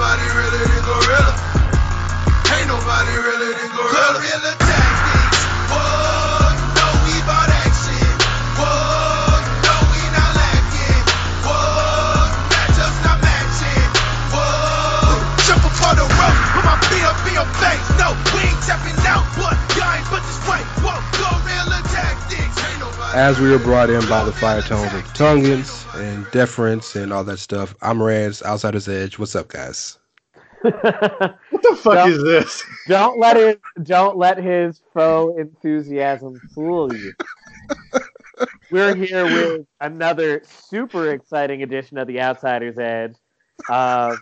nobody realer than Gorilla. Ain't nobody realer than Gorilla. Gorilla tactics. Whoa, bout action. Whoa, we not lacking. Whoa, not matching. Whoa, the rope. Put my feet face. No, we ain't tapping out, but y'all ain't but this way. Whoa, Gorilla as we were brought in by the fire tones of Tongans and Deference and all that stuff. I'm Rance, Outsider's Edge. What's up, guys? What the fuck Don't- is this? don't let his don't let his faux enthusiasm fool you. We're here with another super exciting edition of the Outsiders Edge. Uh,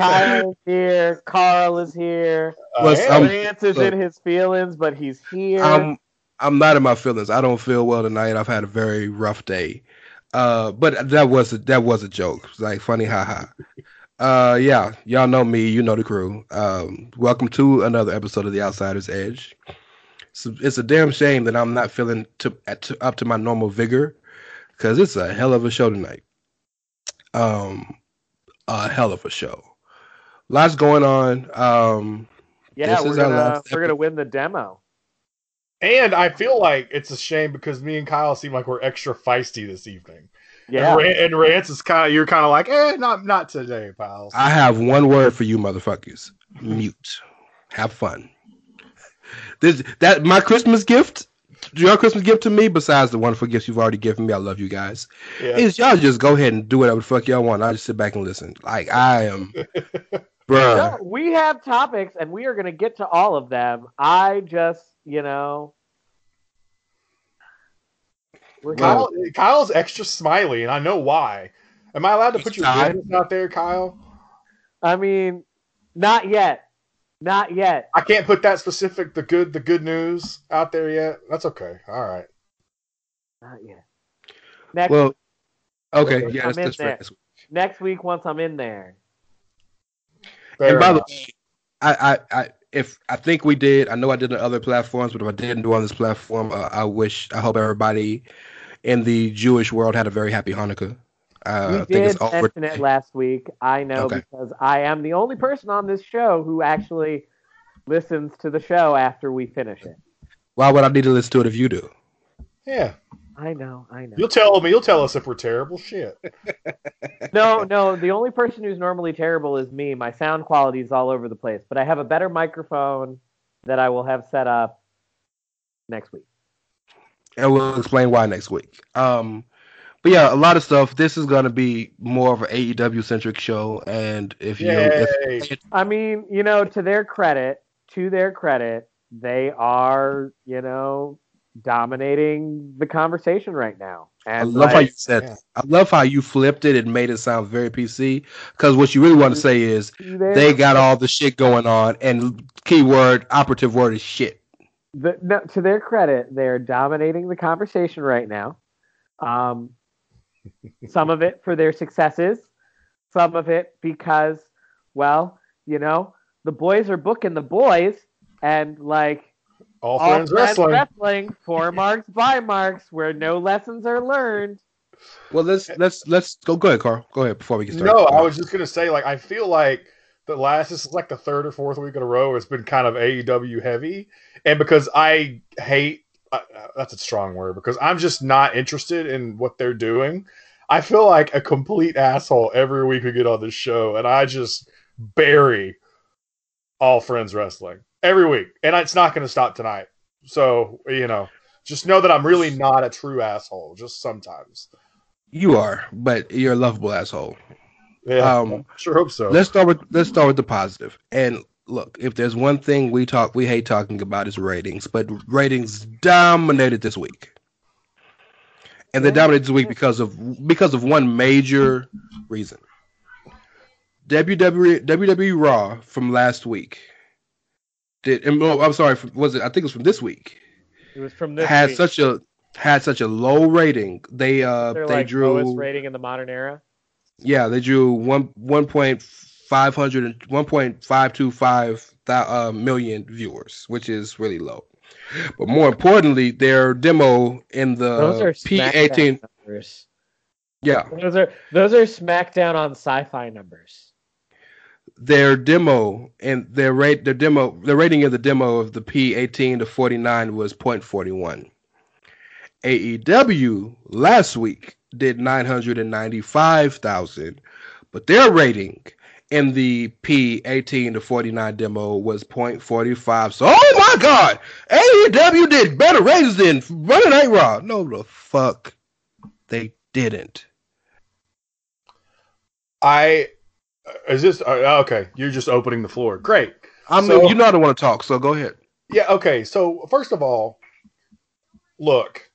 is here, Carl is here, Plus, Lance is look. in his feelings, but he's here. I'm I'm not in my feelings. I don't feel well tonight. I've had a very rough day. Uh, but that was a, that was a joke. It's like funny, haha. Uh, yeah, y'all know me. You know the crew. Um, welcome to another episode of the Outsider's Edge. So it's a damn shame that I'm not feeling to, at, to up to my normal vigor because it's a hell of a show tonight. Um, a hell of a show. Lots going on. Um, yeah, this we're is gonna we're gonna win the demo. And I feel like it's a shame because me and Kyle seem like we're extra feisty this evening. Yeah, And, Ran- and Rance is kind of you're kind of like, eh, not not today, pals. I have one word for you, motherfuckers. Mute. Have fun. This that my Christmas gift, your Christmas gift to me, besides the wonderful gifts you've already given me, I love you guys. Yeah. Is y'all just go ahead and do whatever the fuck y'all want. I just sit back and listen. Like I am, bruh. No, we have topics, and we are gonna get to all of them. I just, you know, Kyle, Kyle's extra smiley, and I know why. Am I allowed to put your Tired. business out there, Kyle? I mean, not yet, not yet. I can't put that specific the good the good news out there yet. That's okay. All right. Not yet. Next, Well, okay, I'm yeah, that's, that's right. next week, once I'm in there. Fair and by the way, I, I, I, if I think we did, I know I did on other platforms, but if I didn't do on this platform, uh, I wish, I hope everybody in the Jewish world had a very happy Hanukkah. Uh, we I think it's did over. mention it last week. I know Okay. because I am the only person on this show who actually listens to the show after we finish it. Why would I need to listen to it if you do? Yeah, I know, I know. you'll tell me. You'll tell us if we're terrible. Shit. No, no, the only person who's normally terrible is me. My sound quality is all over the place, but I have a better microphone that I will have set up next week. and we'll explain why next week. Um, but yeah, a lot of stuff. This is going to be more of an AEW centric show, and if you, if, I mean, you know, to their credit, to their credit, they are, you know, dominating the conversation right now. I And love how you said. yeah. I love how you flipped it and made it sound very PC. Because what you really want to say is to they got all the shit going on, and keyword operative word is shit. the, no, to their credit, they're dominating the conversation right now. Um, some of it for their successes, some of it because, well, you know, the boys are booking the boys, and like All all friends wrestling. wrestling, four marks by marks, where no lessons are learned. Well, let's let's let's go. Go ahead, Carl. Go ahead before we get started. No, I was just gonna say, like, I feel like the last this is like the third or fourth week in a row where it's been kind of AEW heavy, and because I hate uh, uh, that's a strong word because I'm just not interested in what they're doing. I feel like a complete asshole every week we get on this show, and I just bury all friends wrestling every week, and it's not going to stop tonight. So you know, just know that I'm really not a true asshole. Just sometimes. You are, but you're a lovable asshole. Yeah, Um, sure hope so. Let's start with let's start with the positive. And look, if there's one thing we talk we hate talking about is ratings, but ratings dominated this week. And they dominated this week because of because of one major reason. WWE WWE Raw from last week did and, oh, I'm sorry, was it I think it was from this week. It was from this had week. such a had such a low rating. They uh They're they like drew lowest rating in the modern era. yeah, they drew one one point five hundred and one point five two five uh, million viewers, which is really low. But more importantly, their demo in the P eighteen, yeah, Those are those are SmackDown on Sci-Fi numbers. Their demo and their rate, their demo, the rating of the demo of the P eighteen to forty nine was 0.41. AEW last week did nine hundred and ninety five thousand, but their rating in the P18 to 49 demo was 0.45. So, oh my God, AEW did better ratings than Monday Night Raw. No, the fuck, they didn't. I is this uh, okay? You're just opening the floor. Great. I mean, So- you know I don't want to talk, so go ahead. Yeah. Okay. So first of all, look,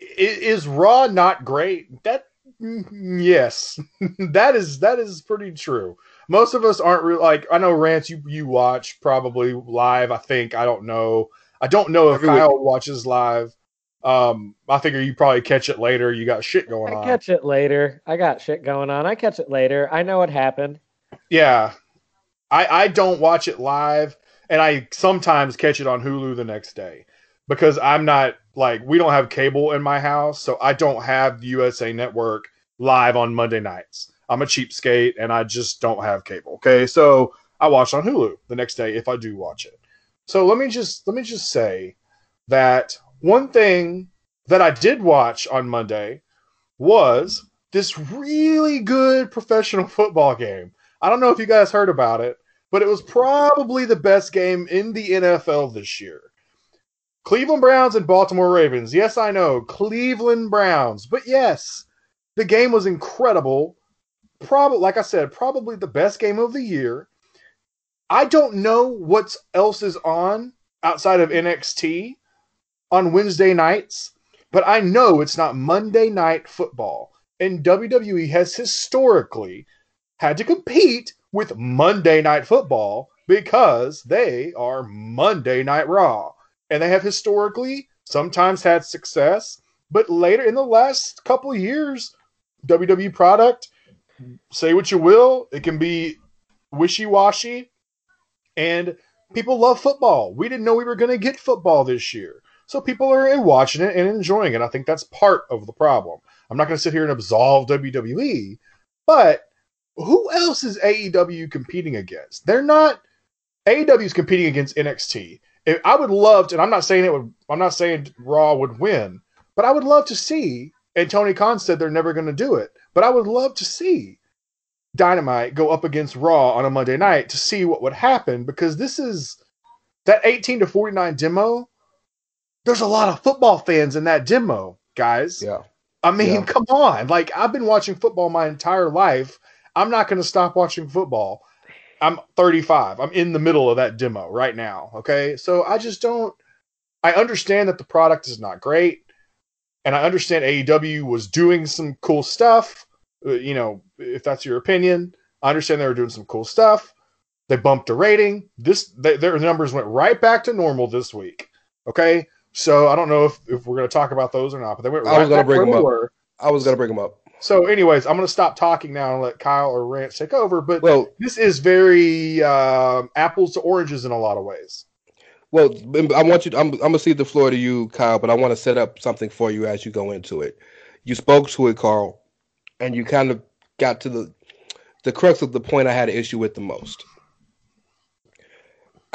is Raw not great? That mm, yes, that is that is pretty true. Most of us aren't re- like I know Rance. You you watch probably live. I think I don't know. I don't know if Every week. Kyle watches live. Um, I figure you probably catch it later. You got shit going I on. catch it later. I got shit going on. I catch it later. I know what happened. Yeah. I I don't watch it live and I sometimes catch it on Hulu the next day because I'm not like we don't have cable in my house, so I don't have the USA network live on Monday nights. I'm a cheapskate and I just don't have cable. Okay? So I watch on Hulu the next day if I do watch it. So let me just let me just say that one thing that I did watch on Monday was this really good professional football game. I don't know if you guys heard about it, but it was probably the best game in the NFL this year. Cleveland Browns and Baltimore Ravens. Yes, I know, Cleveland Browns. But yes, the game was incredible. Probably like I said, probably the best game of the year. I don't know what else is on outside of NXT on Wednesday nights, but I know it's not Monday night football. And WWE has historically had to compete with Monday Night Football because they are Monday Night Raw. And they have historically sometimes had success, but later in the last couple years, WWE product, say what you will, it can be wishy washy. And people love football. We didn't know we were going to get football this year. So people are eh, watching it and enjoying it. I think that's part of the problem. I'm not going to sit here and absolve WWE, but who else is AEW competing against? They're not. AEW is competing against NXT. If, I would love to, and I'm not saying it would. I'm not saying Raw would win, but I would love to see. And Tony Khan said they're never going to do it, but I would love to see Dynamite go up against Raw on a Monday night to see what would happen because this is that 18 to 49 demo. There's a lot of football fans in that demo, guys. Yeah. I mean, Yeah. come on. Like, I've been watching football my entire life. I'm not going to stop watching football. I'm 35. I'm in the middle of that demo right now. Okay. So I just don't. I understand that the product is not great. And I understand AEW was doing some cool stuff. Uh, You know, if that's your opinion, I understand they were doing some cool stuff. They bumped a rating. This they, their numbers went right back to normal this week. Okay. So I don't know if, if we're going to talk about those or not, but they went I right was gonna bring them up. were. I was gonna bring them up. So, anyways, I'm going to stop talking now and let Kyle or Rance take over. But Well, this is very um apples to oranges in a lot of ways. Well, I want you. I'm, I'm gonna cede the floor to you, Kyle, but I want to set up something for you as you go into it. You spoke to it, Carl, and you kind of got to the the crux of the point I had an issue with the most.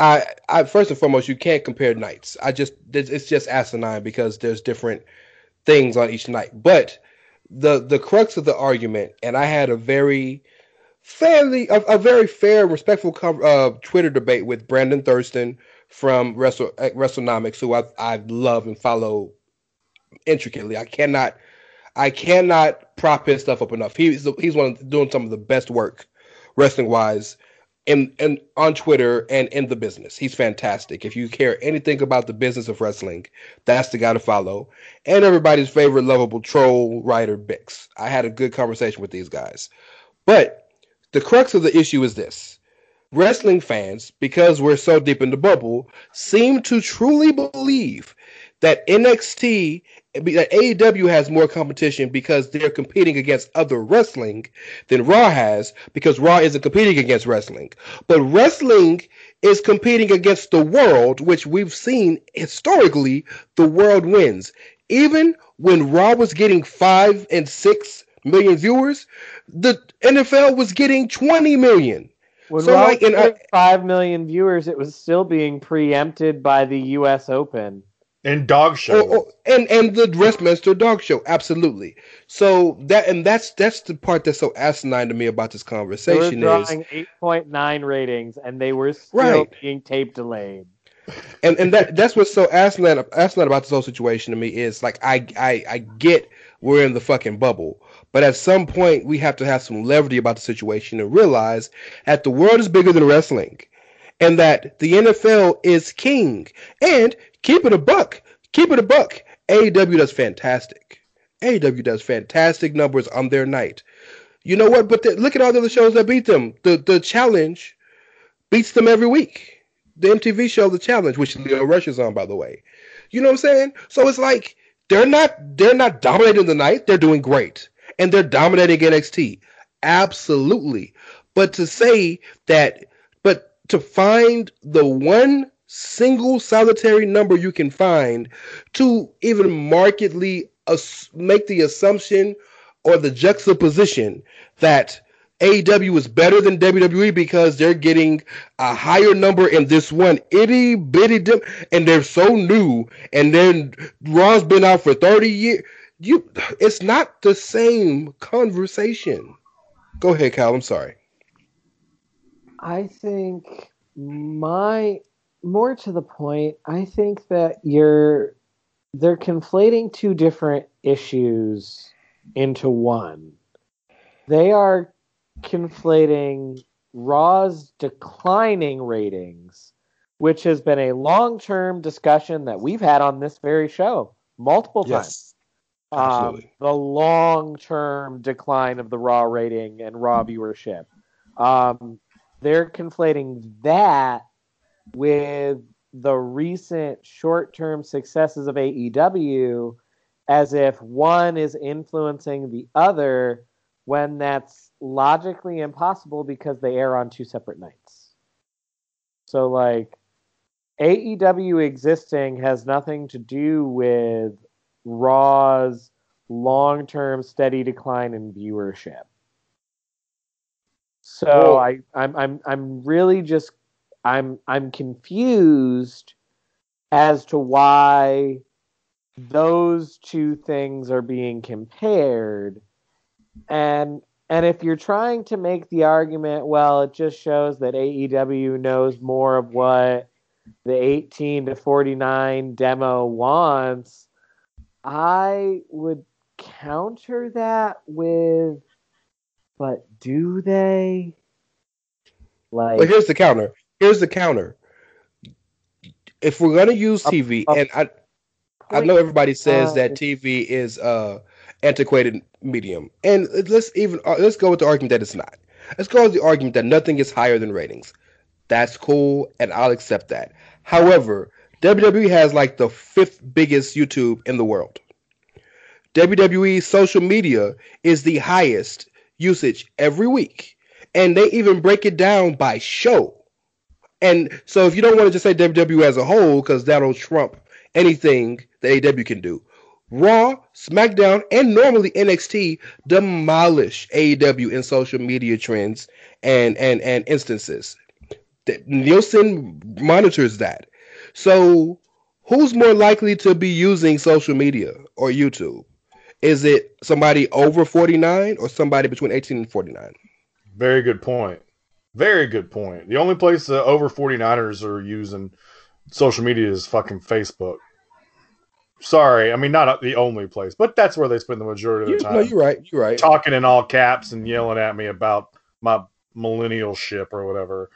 I, I first and foremost, you can't compare nights. I just it's just asinine because there's different things on each night. But the the crux of the argument, and I had a very fairly a, a very fair, respectful uh, Twitter debate with Brandon Thurston from Wrestle uh, WrestleNomics, who I I love and follow intricately. I cannot I cannot prop his stuff up enough. He's he's one of, doing some of the best work wrestling wise in and on Twitter and in the business. He's fantastic. If you care anything about the business of wrestling, that's the guy to follow. And everybody's favorite lovable troll writer Bix. I had a good conversation with these guys. But the crux of the issue is this. Wrestling fans, because we're so deep in the bubble, seem to truly believe that NXT that AEW has more competition because they're competing against other wrestling than Raw has because Raw isn't competing against wrestling. But wrestling is competing against the world, which we've seen historically, the world wins. Even when Raw was getting five and six million viewers, the NFL was getting 20 million. When So, Raw like, was and I- five million viewers, it was still being preempted by the U.S. Open. And dog show. Oh, oh, and and the Westminster Dog Show, absolutely. So that and that's that's the part that's so asinine to me about this They were conversation is, 8.9 ratings, and they were still Right. being tape delayed. and and that that's what's so asinine asinine about this whole situation to me is like I I I get we're in the fucking bubble, but at some point we have to have some levity about the situation and realize that the world is bigger than wrestling, and that the NFL is king. And keep it a buck, keep it a buck. AEW does fantastic. AEW does fantastic numbers on their night. You know what? But the, look at all the other shows that beat them. The the challenge beats them every week. The MTV show, The Challenge, which Lio Rush is on, by the way. You know what I'm saying? So it's like they're not they're not dominating the night. They're doing great, and they're dominating NXT. Absolutely. But to say that, but to find the one single solitary number you can find to even markedly as- make the assumption or the juxtaposition that AEW is better than WWE because they're getting a higher number in this one itty bitty dim, and they're so new, and then Raw's been out for thirty years. You, it's not the same conversation. Go ahead, Kyle. I'm sorry. I think my more to the point, I think that you're they're conflating two different issues into one. They are conflating Raw's declining ratings, which has been a long-term discussion that we've had on this very show multiple times. Um, the long-term decline of the Raw rating and Raw viewership. Um, they're conflating that with the recent short-term successes of AEW as if one is influencing the other when that's logically impossible because they air on two separate nights. So like AEW existing has nothing to do with Raw's long-term steady decline in viewership. So I, I'm I'm I'm really just I'm I'm confused as to why those two things are being compared and and if you're trying to make the argument well it just shows that AEW knows more of what the 18 to 49 demo wants I would counter that with but do they like But here's the counter. Here's the counter. If we're gonna use TV, up- and I, I know everybody says uh, that TV is uh antiquated medium, and let's even uh, let's go with the argument that it's not. Let's go with the argument that nothing is higher than ratings. That's cool, and I'll accept that. However, WWE has like the fifth biggest YouTube in the world. WWE social media is the highest usage every week, and they even break it down by show. And so, if you don't want to just say WWE as a whole, because that'll trump anything that AEW can do, Raw, SmackDown, and normally NXT demolish AEW in social media trends and and and instances. Nielsen monitors that. So, who's more likely to be using social media or YouTube? Is it somebody over 49 or somebody between 18 and 49? Very good point. Very good point. The only place the over 49ers are using social media is fucking Facebook. Sorry, I mean not the only place, but that's where they spend the majority of the no, time you're right. You're right. talking in all caps and yelling at me about my millennial ship or whatever.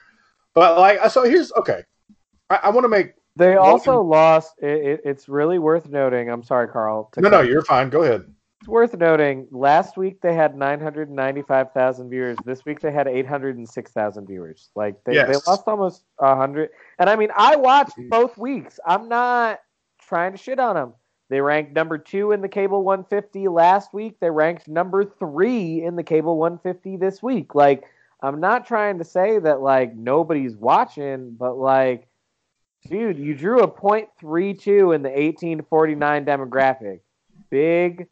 But like, so here's okay. I, I want to make They also lost. It, it, it's really worth noting. I'm sorry, Carl. no, no, you're fine. Go ahead. It's worth noting. Last week they had 995,000 viewers. This week they had 806,000 viewers. Like they, they lost almost hundred. And I mean, I watched both weeks. I'm not trying to shit on them. They ranked number two in the cable 150 last week. They ranked number three in the cable 150 this week. Like I'm not trying to say that like nobody's watching, but like, dude, you drew a .32 in the 18 to 49 demographic. Big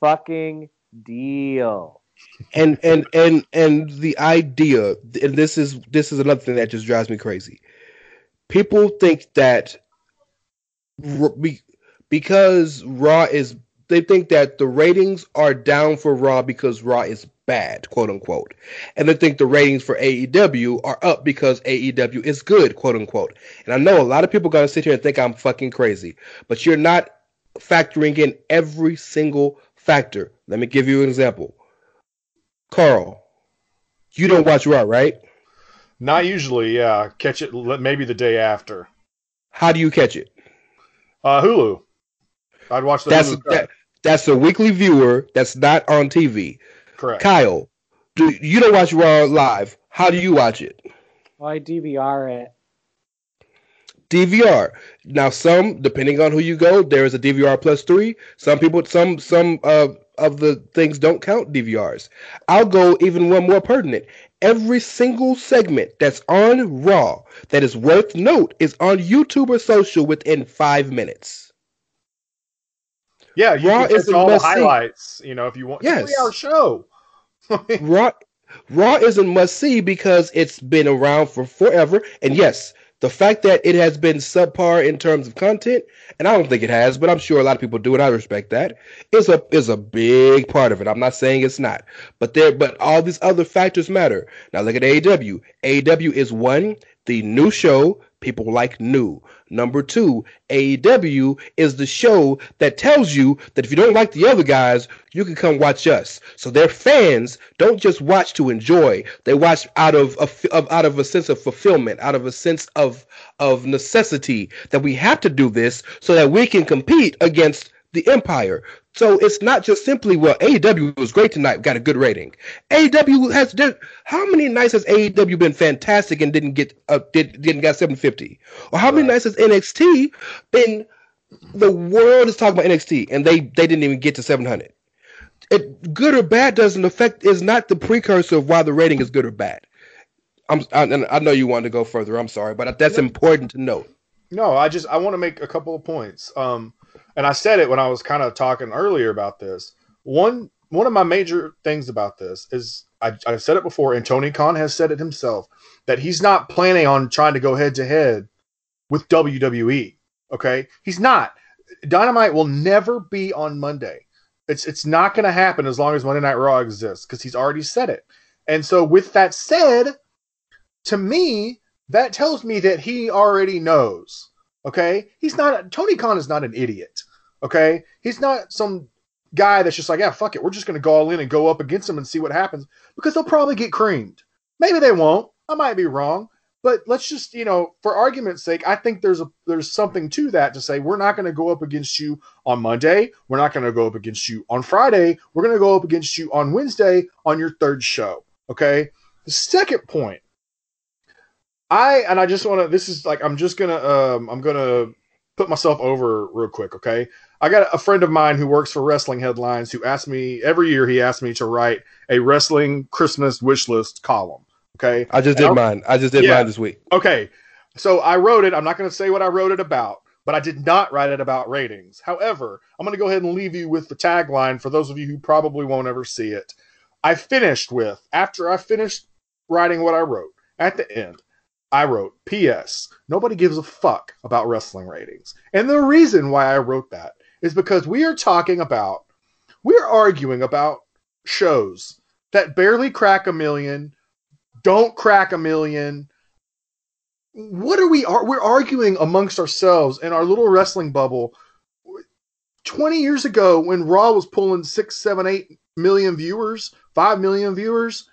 fucking deal. and and and and the idea and this is this is another thing that just drives me crazy. People think that because raw is they think that the ratings are down for raw because raw is bad quote unquote. And they think the ratings for aew are up because aew is good quote unquote. And i know a lot of people are gonna sit here and think i'm fucking crazy but you're not factoring in every single factor let me give you an example Carl, you don't watch Raw, right? Not usually, yeah. Catch it maybe the day after. How do you catch it? Uh, Hulu. I'd watch the That's Hulu. that, that's a weekly viewer that's not on TV. Correct. Kyle, do you don't watch Raw live? How do you watch it? Why DVR it? DVR. Now, some depending on who you go, there is a DVR plus three. Some people, some some uh, of the things don't count DVRs. I'll go even one more pertinent. Every single segment that's on Raw that is worth note is on YouTube or social within five minutes. Yeah, you Raw can is all the highlights. You know, if you want. Yes. three-hour show. Raw Raw is a must see because it's been around for forever. And yes, the fact that it has been subpar in terms of content, and I don't think it has, but I'm sure a lot of people do, and I respect that, is a is a big part of it. I'm not saying it's not. But there but all these other factors matter. Now look at AEW. AEW is one, the new show people like new. Number two, AEW is the show that tells you that if you don't like the other guys, you can come watch us. So their fans don't just watch to enjoy; they watch out of, a, of out of a sense of fulfillment, out of a sense of of necessity that we have to do this so that we can compete against the Empire. So it's not just simply well, AEW was great tonight, got a good rating. AEW has did how many nights has AEW been fantastic and didn't get uh, did didn't got 750? Or how many nights has NXT been the world is talking about NXT and they they didn't even get to 700. It good or bad doesn't affect is not the precursor of why the rating is good or bad. I'm I, I know you want to go further. I'm sorry, but that's important to note. No, I just I want to make a couple of points. Um, and I said it when I was kind of talking earlier about this. One one of my major things about this is I, I've said it before, and Tony Khan has said it himself that he's not planning on trying to go head to head with WWE. Okay, he's not. Dynamite will never be on Monday. It's it's not going to happen as long as Monday Night Raw exists because he's already said it. And so, with that said, to me, that tells me that he already knows. Okay, he's not. Tony Khan is not an idiot. Okay, he's not some guy that's just like, yeah, fuck it, we're just going to go all in and go up against him and see what happens because they'll probably get creamed. Maybe they won't. I might be wrong, but let's just, you know, for argument's sake, I think there's a there's something to that to say we're not going to go up against you on Monday. We're not going to go up against you on Friday. We're going to go up against you on Wednesday on your third show. Okay. The second point, I and I just want to. This is like I'm just gonna um I'm gonna put myself over real quick. Okay. I got a friend of mine who works for Wrestling Headlines who asked me every year. He asked me to write a wrestling Christmas wish list column. Okay. I just did mine. I just did Yeah. mine this week. Okay. So I wrote it. I'm not going to say what I wrote it about, but I did not write it about ratings. However, I'm going to go ahead and leave you with the tagline for those of you who probably won't ever see it. I finished with, after I finished writing what I wrote, at the end, I wrote, P.S. Nobody gives a fuck about wrestling ratings. And the reason why I wrote that is because we are talking about, we're arguing about shows that barely crack a million, don't crack a million. What are we are we're arguing amongst ourselves in our little wrestling bubble? 20 years ago when Raw was pulling six, seven, eight million viewers, five million viewers,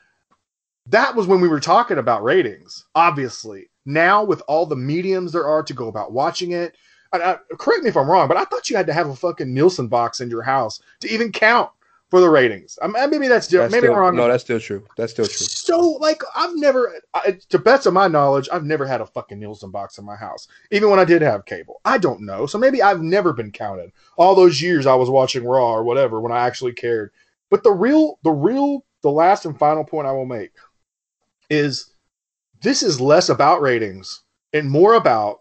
that was when we were talking about ratings, obviously. Now, with all the mediums there are to go about watching it, I, correct me if I'm wrong, but I thought you had to have a fucking Nielsen box in your house to even count for the ratings. I mean, maybe that's different. That's Maybe still, wrong. no, that's still true. That's still true. So, like, I've never, I, to best of my knowledge, I've never had a fucking Nielsen box in my house, even when I did have cable. I don't know. So maybe I've never been counted all those years I was watching Raw or whatever when I actually cared. But the real, the real, the last and final point I will make is this is less about ratings and more about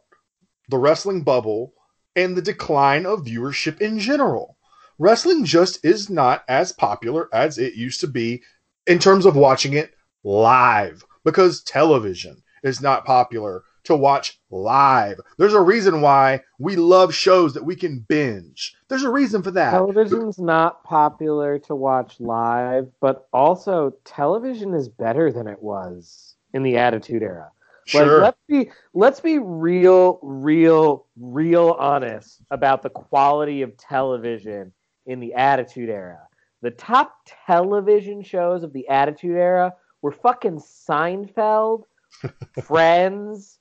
the wrestling bubble and the decline of viewership in general. Wrestling just is not as popular as it used to be in terms of watching it live because television is not popular to watch live. There's a reason why we love shows that we can binge. There's a reason for that. Television's not popular to watch live, but also television is better than it was in the Attitude Era. Like, Sure. let's be let's be real, real, real honest about the quality of television in the Attitude Era. The top television shows of the Attitude Era were fucking Seinfeld, Friends,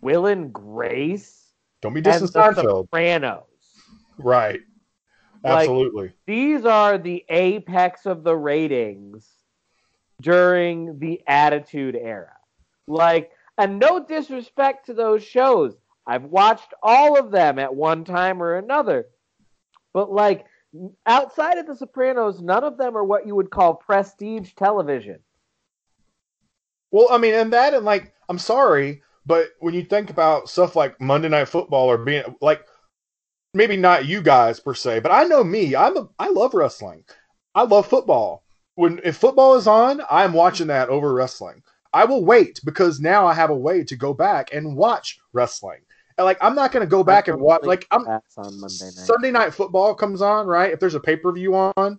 Will and Grace, Don't be dissing Seinfeld. Sopranos. Right. Like- Absolutely. These are the apex of the ratings during the Attitude Era. Like, and no disrespect to those shows. I've watched all of them at one time or another. But, like, outside of The Sopranos, none of them are what you would call prestige television. Well, I mean, and that, and like, I'm sorry, but when you think about stuff like Monday Night Football or being like, maybe not you guys per se, but I know me. I'm a, I love wrestling. I love football. When if football is on, I'm watching that over wrestling. I will wait because now I have a way to go back and watch wrestling. And like, I'm not going to go back and watch. Like, I'm That's on Monday night. Sunday night football comes on, right? If there's a pay per view on,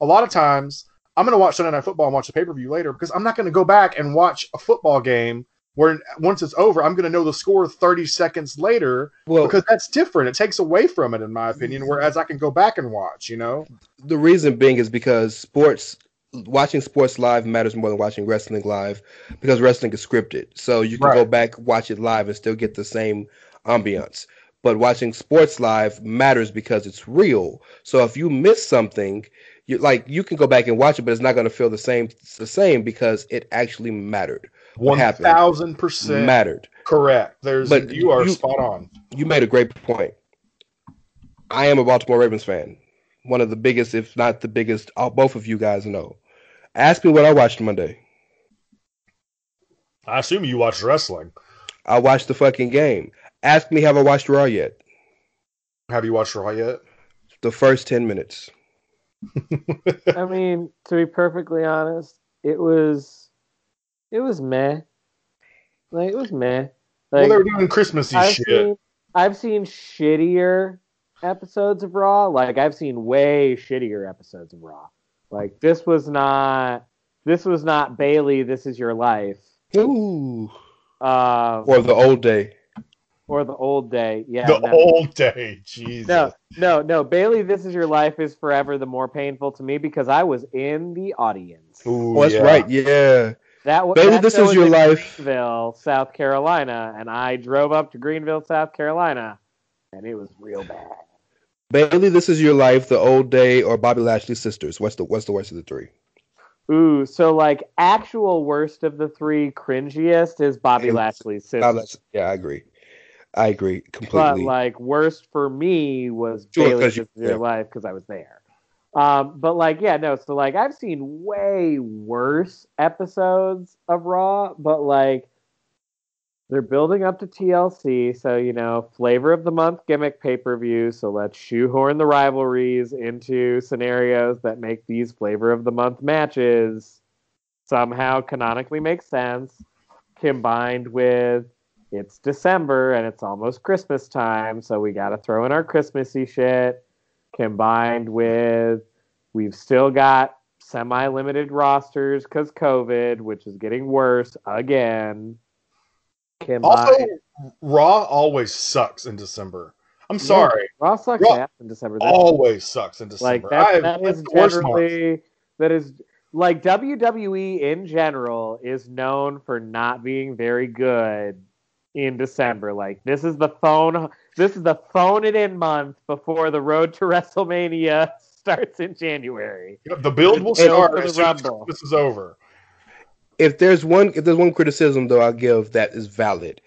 a lot of times I'm going to watch Sunday night football and watch the pay per view later because I'm not going to go back and watch a football game where once it's over, I'm going to know the score 30 seconds later Well, because that's different. It takes away from it, in my opinion. Whereas I can go back and watch, you know? the reason being is because sports watching sports live matters more than watching wrestling live because wrestling is scripted so you can go back watch it live and still get the same ambiance but watching sports live matters because it's real so if you miss something you like you can go back and watch it but it's not going to feel the same the same because it actually mattered 1000% mattered correct. There's, But you are you- spot on. you made a great point. I am a Baltimore Ravens fan, one of the biggest, if not the biggest. Both of you guys know. Ask me what I watched Monday. I assume you watch wrestling. I watched the fucking game. Ask me, have I watched Raw yet? Have you watched Raw yet? The first ten minutes. I mean, to be perfectly honest, it was it was meh. Like it was meh. well, they were doing Christmassy I've shit. seen I've seen shittier episodes of Raw. Like I've seen way shittier episodes of Raw. Like this was not this was not Bayley. This is your life. Ooh. Um, Or the old day. or the old day. Yeah. the no. old day, Jesus. No, no, no. Bayley, this is your life is forever the more painful to me because I was in the audience. Ooh, Oh, that's yeah. right. Yeah. That w- Bayley, that this is your in life. Greenville, South Carolina, and I drove up to Greenville, South Carolina, and it was real bad. Bayley, this is your life. The old day or Bobby Lashley's sisters. What's the what's the worst of the three? Ooh, so like actual worst of the three, cringiest is Bobby Lashley's sisters. Bobby Lashley- yeah, I agree. I agree completely. but like worst for me was Sure, Bayley 'cause This you- Is Your yeah. Life because I was there. Um, but like yeah, no. So like I've seen way worse episodes of Raw, but like they're building up to TLC, so you know, flavor of the month gimmick pay per view. So let's shoehorn the rivalries into scenarios that make these flavor of the month matches somehow canonically make sense, combined with it's December and it's almost Christmas time, so we got to throw in our Christmassy shit. Combined with we've still got semi limited rosters because COVID, which is getting worse again. Combined, Also, Raw always sucks in December. I'm sorry. Raw sucks Raw in December. That's Always sucks in like December. that, I- that that's is the worst month. generally that is like WWE in general is known for not being very good in December. Like this is the phone this is the phone it in month before the road to WrestleMania starts in January. The build will start as soon as Rumble. Is over. If there's one if there's one criticism though I'll give that is valid,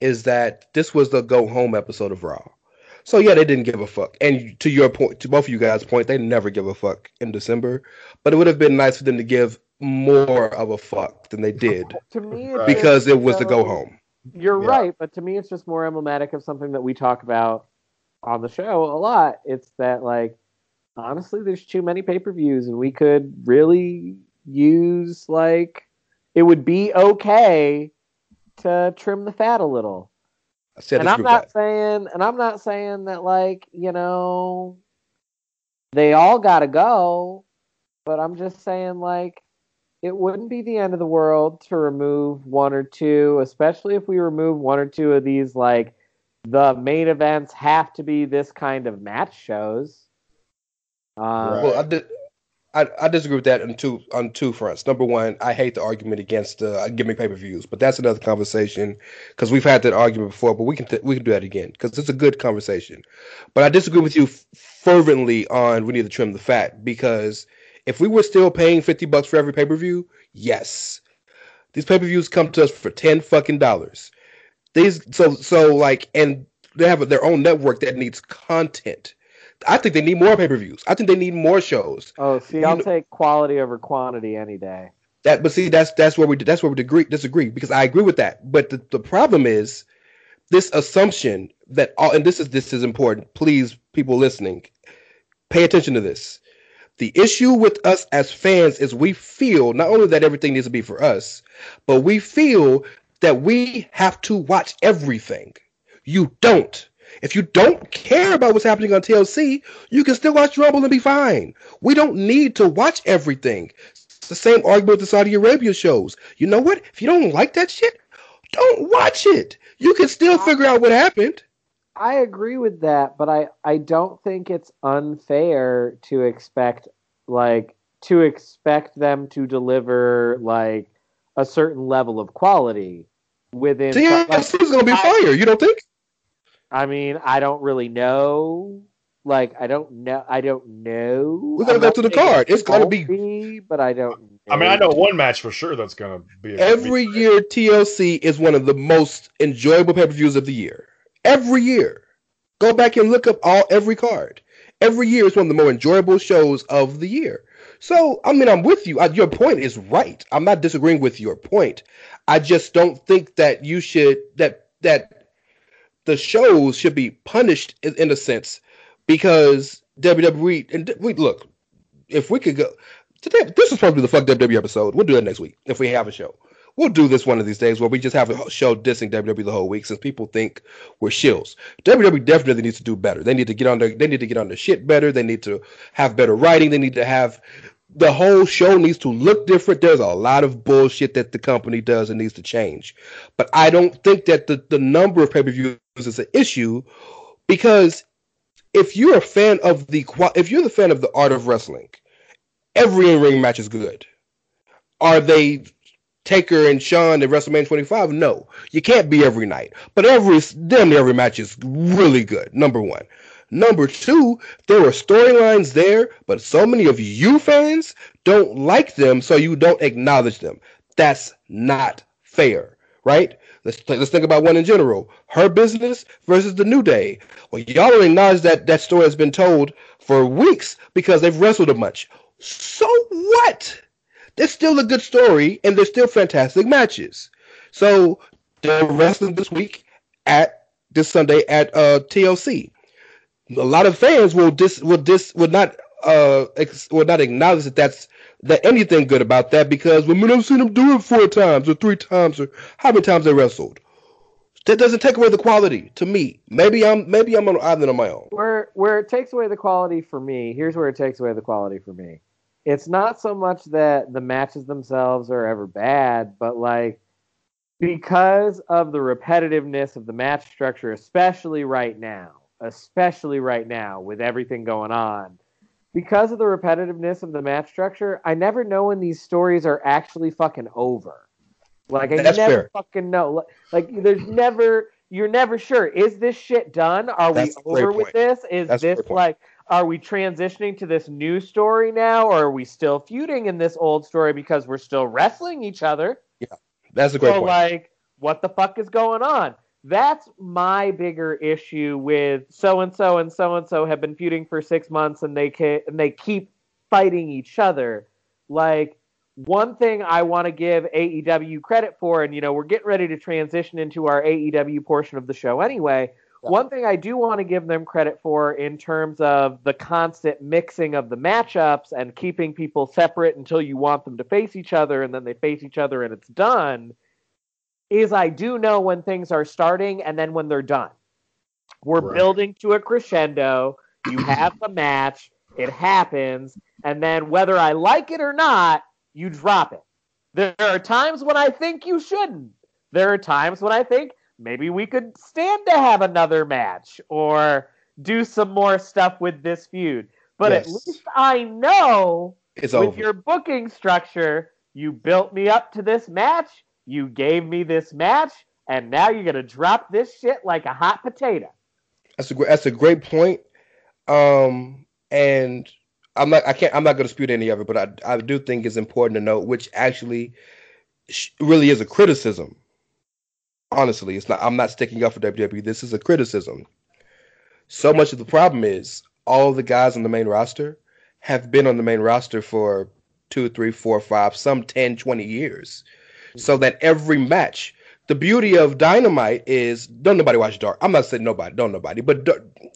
is that this was the go home episode of Raw. So yeah, they didn't give a fuck. And to your point, to both of you guys' point, they never give a fuck in December. But it would have been nice for them to give more of a fuck than they did To me it's because just it was the go home. You're Yeah. right, but to me, it's just more emblematic of something that we talk about on the show a lot. It's that, like, honestly, there's too many pay per views, and we could really use, like, it would be okay to trim the fat a little. I said and I'm not that. saying, and I'm not saying that, like, you know, they all got to go, but I'm just saying, like, it wouldn't be the end of the world to remove one or two, especially if we remove one or two of these like the main events have to be this kind of match shows. Um, Right. Well, I did. I, I disagree with that on two on two fronts. Number one, I hate the argument against uh, gimmick pay per views, but that's another conversation because we've had that argument before. But we can t- we can do that again because it's a good conversation. But I disagree with you f- fervently on we need to trim the fat because if we were still paying fifty bucks for every pay per view, yes, these pay per views come to us for ten fucking dollars. These so so like and they have their own network that needs content. I think they need more pay per views. I think they need more shows. oh, see, you I'll know- take quality over quantity any day. That, but see, that's that's where we that's where we disagree, disagree because I agree with that. But the, the problem is this assumption that all and this is this is important. Please, people listening, pay attention to this. The issue with us as fans is we feel not only that everything needs to be for us, but we feel that we have to watch everything. You don't. If you don't care about what's happening on TLC, you can still watch Rumble and be fine. We don't need to watch everything. It's the same argument with the Saudi Arabia shows. You know what? If you don't like that shit, don't watch it. You can still figure out what happened. I agree with that, but I, I don't think it's unfair to expect like to expect them to deliver like a certain level of quality within yeah, like, it's gonna be fire. You don't think? I mean, I don't really know. Like, I don't know. I don't know. We're gonna I'm go not to the card. It's gonna be- be, but I don't. I mean, I know one match for sure that's gonna be a Every year, TLC is one of the most enjoyable pay per views of the year. Every year, go back and look up all every card. Every year is one of the more enjoyable shows of the year. So, I mean, I'm with you. Your point is right. I'm not disagreeing with your point. I just don't think that you should that that the shows should be punished in, in a sense because WWE and we look if we could go today this is probably the fuck WWE episode. We'll do that next week if we have a show. We'll do this one of these days where we just have a show dissing WWE the whole week since people think we're shills. WWE definitely needs to do better. They need to get on their they need to get on their shit better. They need to have better writing. They need to have the whole show needs to look different. There's a lot of bullshit that the company does and needs to change. But I don't think that the, the number of pay-per-views is an issue because if you're a fan of the if you're the fan of the art of wrestling, every in-ring match is good. Are they Taker and Shawn at WrestleMania 25? No, you can't be every night, but every damn every match is really good. Number one. Number two, there were storylines there, but so many of you fans don't like them, so you don't acknowledge them. That's not fair, right? Let's let's think about one in general. Hurt Business versus the New Day. Well, y'all acknowledge that that story has been told for weeks because they've wrestled a bunch. So what? It's still a good story, and they're still fantastic matches. So they're wrestling this week at this Sunday at uh, TLC. A lot of fans will dis will dis would not uh ex, will not acknowledge that that's that anything good about that because we have seen them do it four times or three times or how many times they wrestled. That doesn't take away the quality to me. Maybe I'm maybe I'm on an island on my own. Where where it takes away the quality for me, here's where it takes away the quality for me. It's not so much that the matches themselves are ever bad, but like because of the repetitiveness of the match structure, especially right now, especially right now with everything going on, because of the repetitiveness of the match structure, I never know when these stories are actually fucking over. Like I That's never fair. fucking know. Like there's never you're never sure. Is this shit done? Are That's we over with this? Is That's this like are we transitioning to this new story now or are we still feuding in this old story because we're still wrestling each other? Yeah. That's a great so point. like what the fuck is going on? That's my bigger issue with so and so and so and so have been feuding for 6 months and they and they keep fighting each other. Like one thing I want to give AEW credit for and you know we're getting ready to transition into our AEW portion of the show anyway. One thing I do want to give them credit for in terms of the constant mixing of the matchups and keeping people separate until you want them to face each other and then they face each other and it's done is I do know when things are starting and then when they're done. We're Right. building to a crescendo. You have the match, it happens, and then whether I like it or not, you drop it. There are times when I think you shouldn't. There are times when I think maybe we could stand to have another match or do some more stuff with this feud. But at least I know it's with over. your booking structure, you built me up to this match, you gave me this match, and now you're gonna drop this shit like a hot potato. That's a that's a great point. Um, and I'm not I can't I'm not to dispute any of it, but I I do think it's important to note which actually really is a criticism. Honestly, it's not. I'm not sticking up for WWE. This is a criticism. So much of the problem is all the guys on the main roster have been on the main roster for two, three, four, five, some 10, 20 years. So that every match, the beauty of Dynamite is don't nobody watch Dark. I'm not saying nobody, don't nobody, but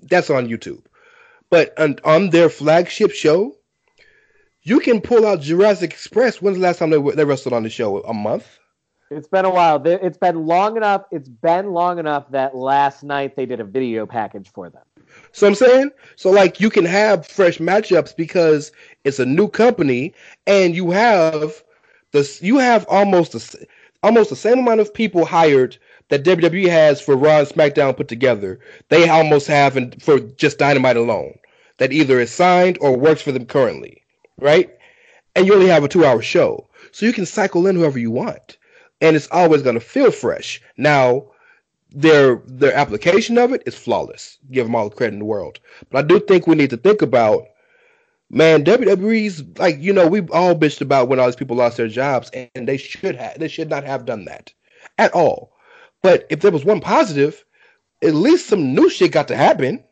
that's on YouTube. But on, on their flagship show, you can pull out Jurassic Express. When's the last time they, they wrestled on the show? A month? It's been a while. It's been long enough. It's been long enough that last night they did a video package for them. So I'm saying, so like you can have fresh matchups because it's a new company, and you have you have almost the, almost the same amount of people hired that WWE has for Raw and SmackDown put together. They almost have in, for just Dynamite alone. That either is signed or works for them currently, right? And you only have a two-hour show, so you can cycle in whoever you want, and it's always going to feel fresh. Now, their their application of it is flawless. Give them all the credit in the world. But I do think we need to think about, man, WWE's like you know we all bitched about when all these people lost their jobs, and they should have they should not have done that at all. But if there was one positive, at least some new shit got to happen.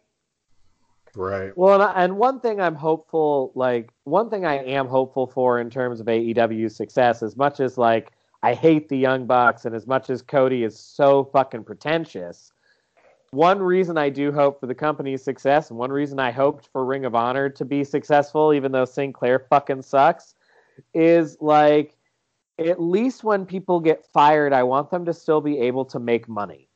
Right. Well, and, I- and one thing I'm hopeful, like one thing I am hopeful for in terms of AEW's success, as much as like I hate the Young Bucks, and as much as Cody is so fucking pretentious, one reason I do hope for the company's success, and one reason I hoped for Ring of Honor to be successful, even though Sinclair fucking sucks, is like at least when people get fired, I want them to still be able to make money.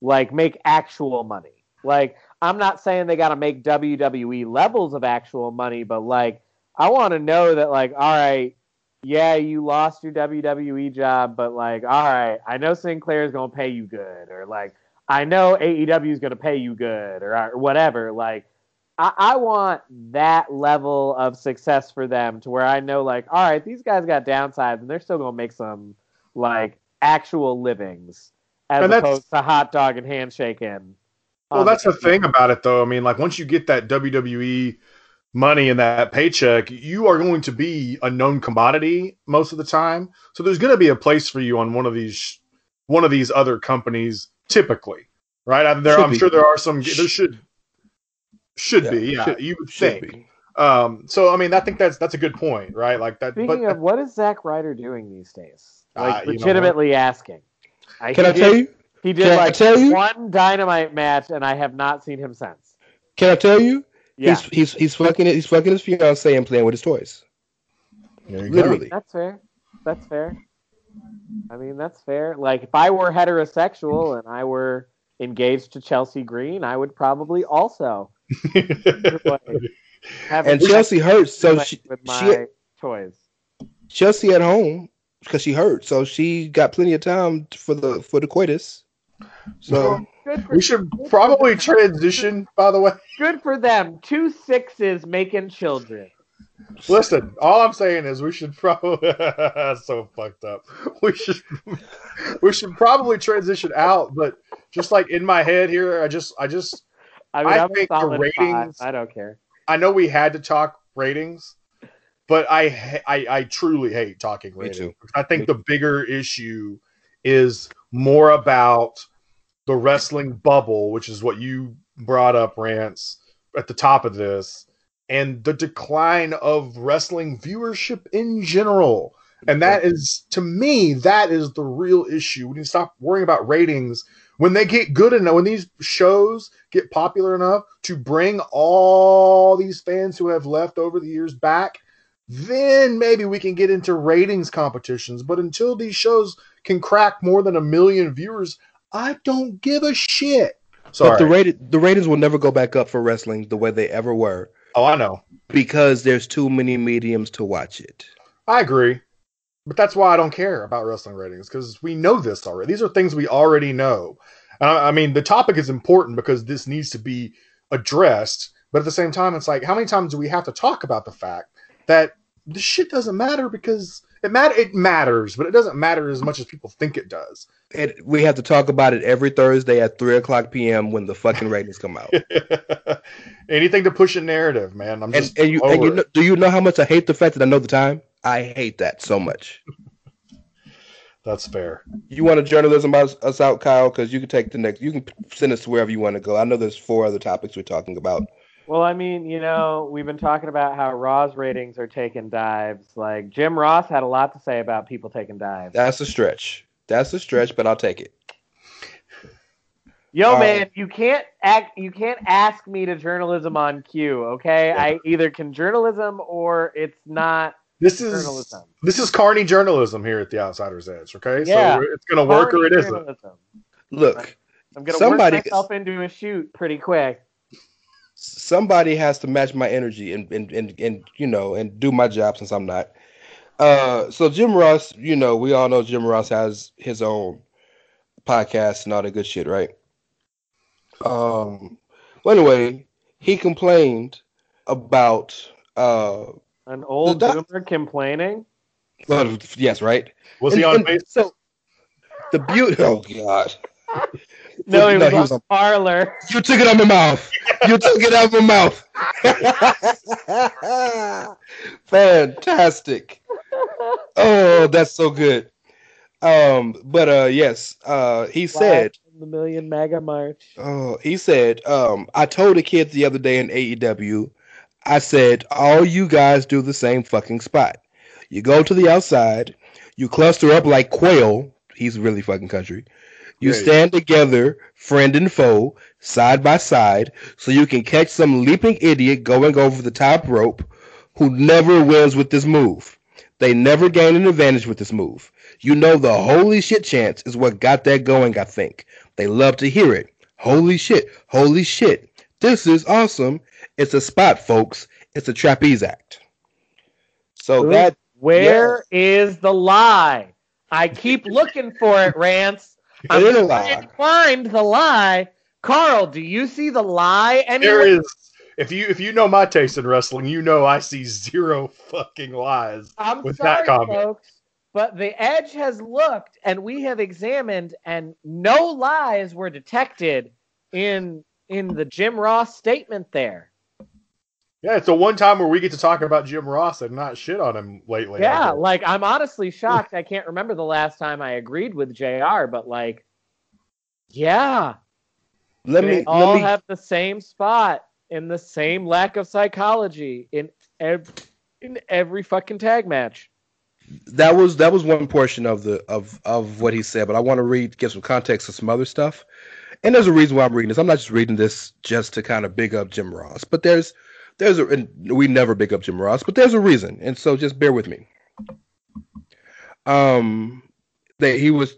Like make actual money. Like I'm not saying they got to make WWE levels of actual money, but like I want to know that like all right, yeah, you lost your WWE job, but like all right, I know Sinclair is going to pay you good or like I know AEW is going to pay you good or, or whatever. Like I, I want that level of success for them to where I know, like, all right, these guys got downsides and they're still going to make some like actual livings as opposed to hot dog and handshaking. Well, um, that's the the- thing about it, though. I mean, like once you get that WWE money and that paycheck, you are going to be a known commodity most of the time. So there's going to be a place for you on one of these one of these other companies, typically, right? I'm, there, Should I'm be. sure there are some. There should should Yeah, be, yeah. should- you would think. be. Um, so I mean, I think that's that's a good point, right? Like that. Speaking but of, what is Zach Ryder doing these days? Ah, Like, you know legitimately asking. I, Can he I tell did- you? He did Can I tell you? one dynamite match, and I have not seen him since. Can I tell you? Yeah, He's he's he's fucking he's fucking his fiance and playing with his toys. there you go. Literally. that's fair. That's fair. I mean, that's fair. Like, if I were heterosexual and I were engaged to Chelsea Green, I would probably also have And Chelsea hurts, so she with she toys. Chelsea at home because she hurt, so she got plenty of time for the for the coitus. So Good we should probably transition. By the way, good for them. Two sixes making children. Listen, all I'm saying is we should probably so fucked up. We should we should probably transition out, but just like in my head here, I just I just I mean, I think the ratings- five. I don't care. I know we had to talk ratings, but I I, I truly hate talking Me ratings. too. I think the bigger issue is more about the wrestling bubble, which is what you brought up, Rance, at the top of this, and the decline of wrestling viewership in general. And that is, to me, that is the real issue. We need to stop worrying about ratings when they get good enough, when these shows get popular enough to bring all these fans who have left over the years back. Then maybe we can get into ratings competitions. But until these shows can crack more than a million viewers, I don't give a shit. Sorry. but the rated the ratings will never go back up for wrestling the way they ever were oh, I know. because there's too many mediums to watch it. I agree. But that's why I don't care about wrestling ratings because we know this already. These are things we already know. And I, I mean, the topic is important because this needs to be addressed. But at the same time, it's like, how many times do we have to talk about the fact that this shit doesn't matter because it matter it matters, but it doesn't matter as much as people think it does. And we have to talk about it every Thursday at three o'clock p.m. when the fucking ratings come out. Anything to push a narrative, man. I'm and, just and you and you know, do you know how much I hate the fact that I know the time? I hate that so much. That's fair. You want to journalism us, us out, Kyle? Because you can take the next. You can send us to wherever you want to go. I know there's four other topics we're talking about. Well, I mean, you know, we've been talking about how Raw's ratings are taking dives. Like Jim Ross had a lot to say about people taking dives. That's a stretch. That's a stretch, but I'll take it. Yo, Uh, man, you can't act. You can't ask me to journalism on cue. Okay, I either can journalism or it's not This is journalism. this is carny journalism here at the Outsider's Edge. Okay, Yeah. so it's gonna work or it Carny isn't. Look, I'm gonna Somebody- work myself into a shoot pretty quick. Somebody has to match my energy and and, and and you know and do my job since I'm not. Uh, so Jim Ross, you know, we all know Jim Ross has his own podcast and all that good shit, right? Um, well, anyway, he complained about uh, An old The doc- boomer complaining. well, yes, right. Was he on and base? So the beauty. Oh God. No, he No, was, he was on Parler. You took it out my mouth. You took it out of my mouth. Fantastic. Oh, that's so good. Um, but uh yes, uh he said the Million MAGA March. Oh, he said, um, I told the kids the other day in AEW, I said, all you guys do the same fucking spot. You go to the outside, you cluster up like quail. He's really fucking country. You Yeah. stand together, friend and foe, side by side, so you can catch some leaping idiot going over the top rope who never wins with this move. They never gain an advantage with this move. You know the holy shit chance is what got that going, I think. They love to hear it. Holy shit, holy shit. This is awesome. It's a spot, folks. It's a trapeze act. So Ooh, that Where is the lie? I keep looking for it, Rance. I'm It is a lie. to find the lie. Carl, do you see the lie anywhere? There is. If you if you know my taste in wrestling, you know I see zero fucking lies. I'm with sorry, that comment. folks, but the Edge has looked, and we have examined, and no lies were detected in in the Jim Ross statement there. Yeah, it's the one time where we get to talk about Jim Ross and not shit on him lately. Yeah, guess. like I'm honestly shocked. I can't remember the last time I agreed with JR But like, yeah, let they me all let me have the same spot in the same lack of psychology in every in every fucking tag match. that was that was one portion of the of of what he said, but I want to read give some context to some other stuff. And there's a reason why I'm reading this. I'm not just reading this just to kind of big up Jim Ross, but there's there's a and we never big up Jim Ross, but there's a reason, and so just bear with me. Um, that he was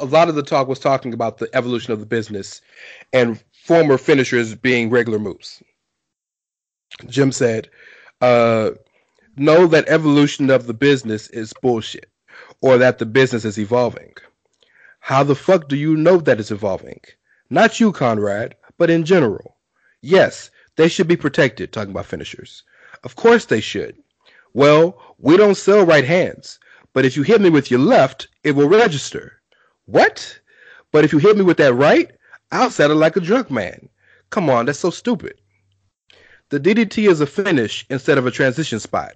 a lot of the talk was talking about the evolution of the business and former finishers being regular moves. Jim said, uh, know that evolution of the business is bullshit or that the business is evolving. How the fuck do you know that it's evolving? Not you, Conrad, but in general. Yes, they should be protected, talking about finishers. Of course they should. Well, we don't sell right hands, but if you hit me with your left, it will register. What? But if you hit me with that right, I'll settle like a drunk man. Come on, that's so stupid. The DDT is a finish instead of a transition spot.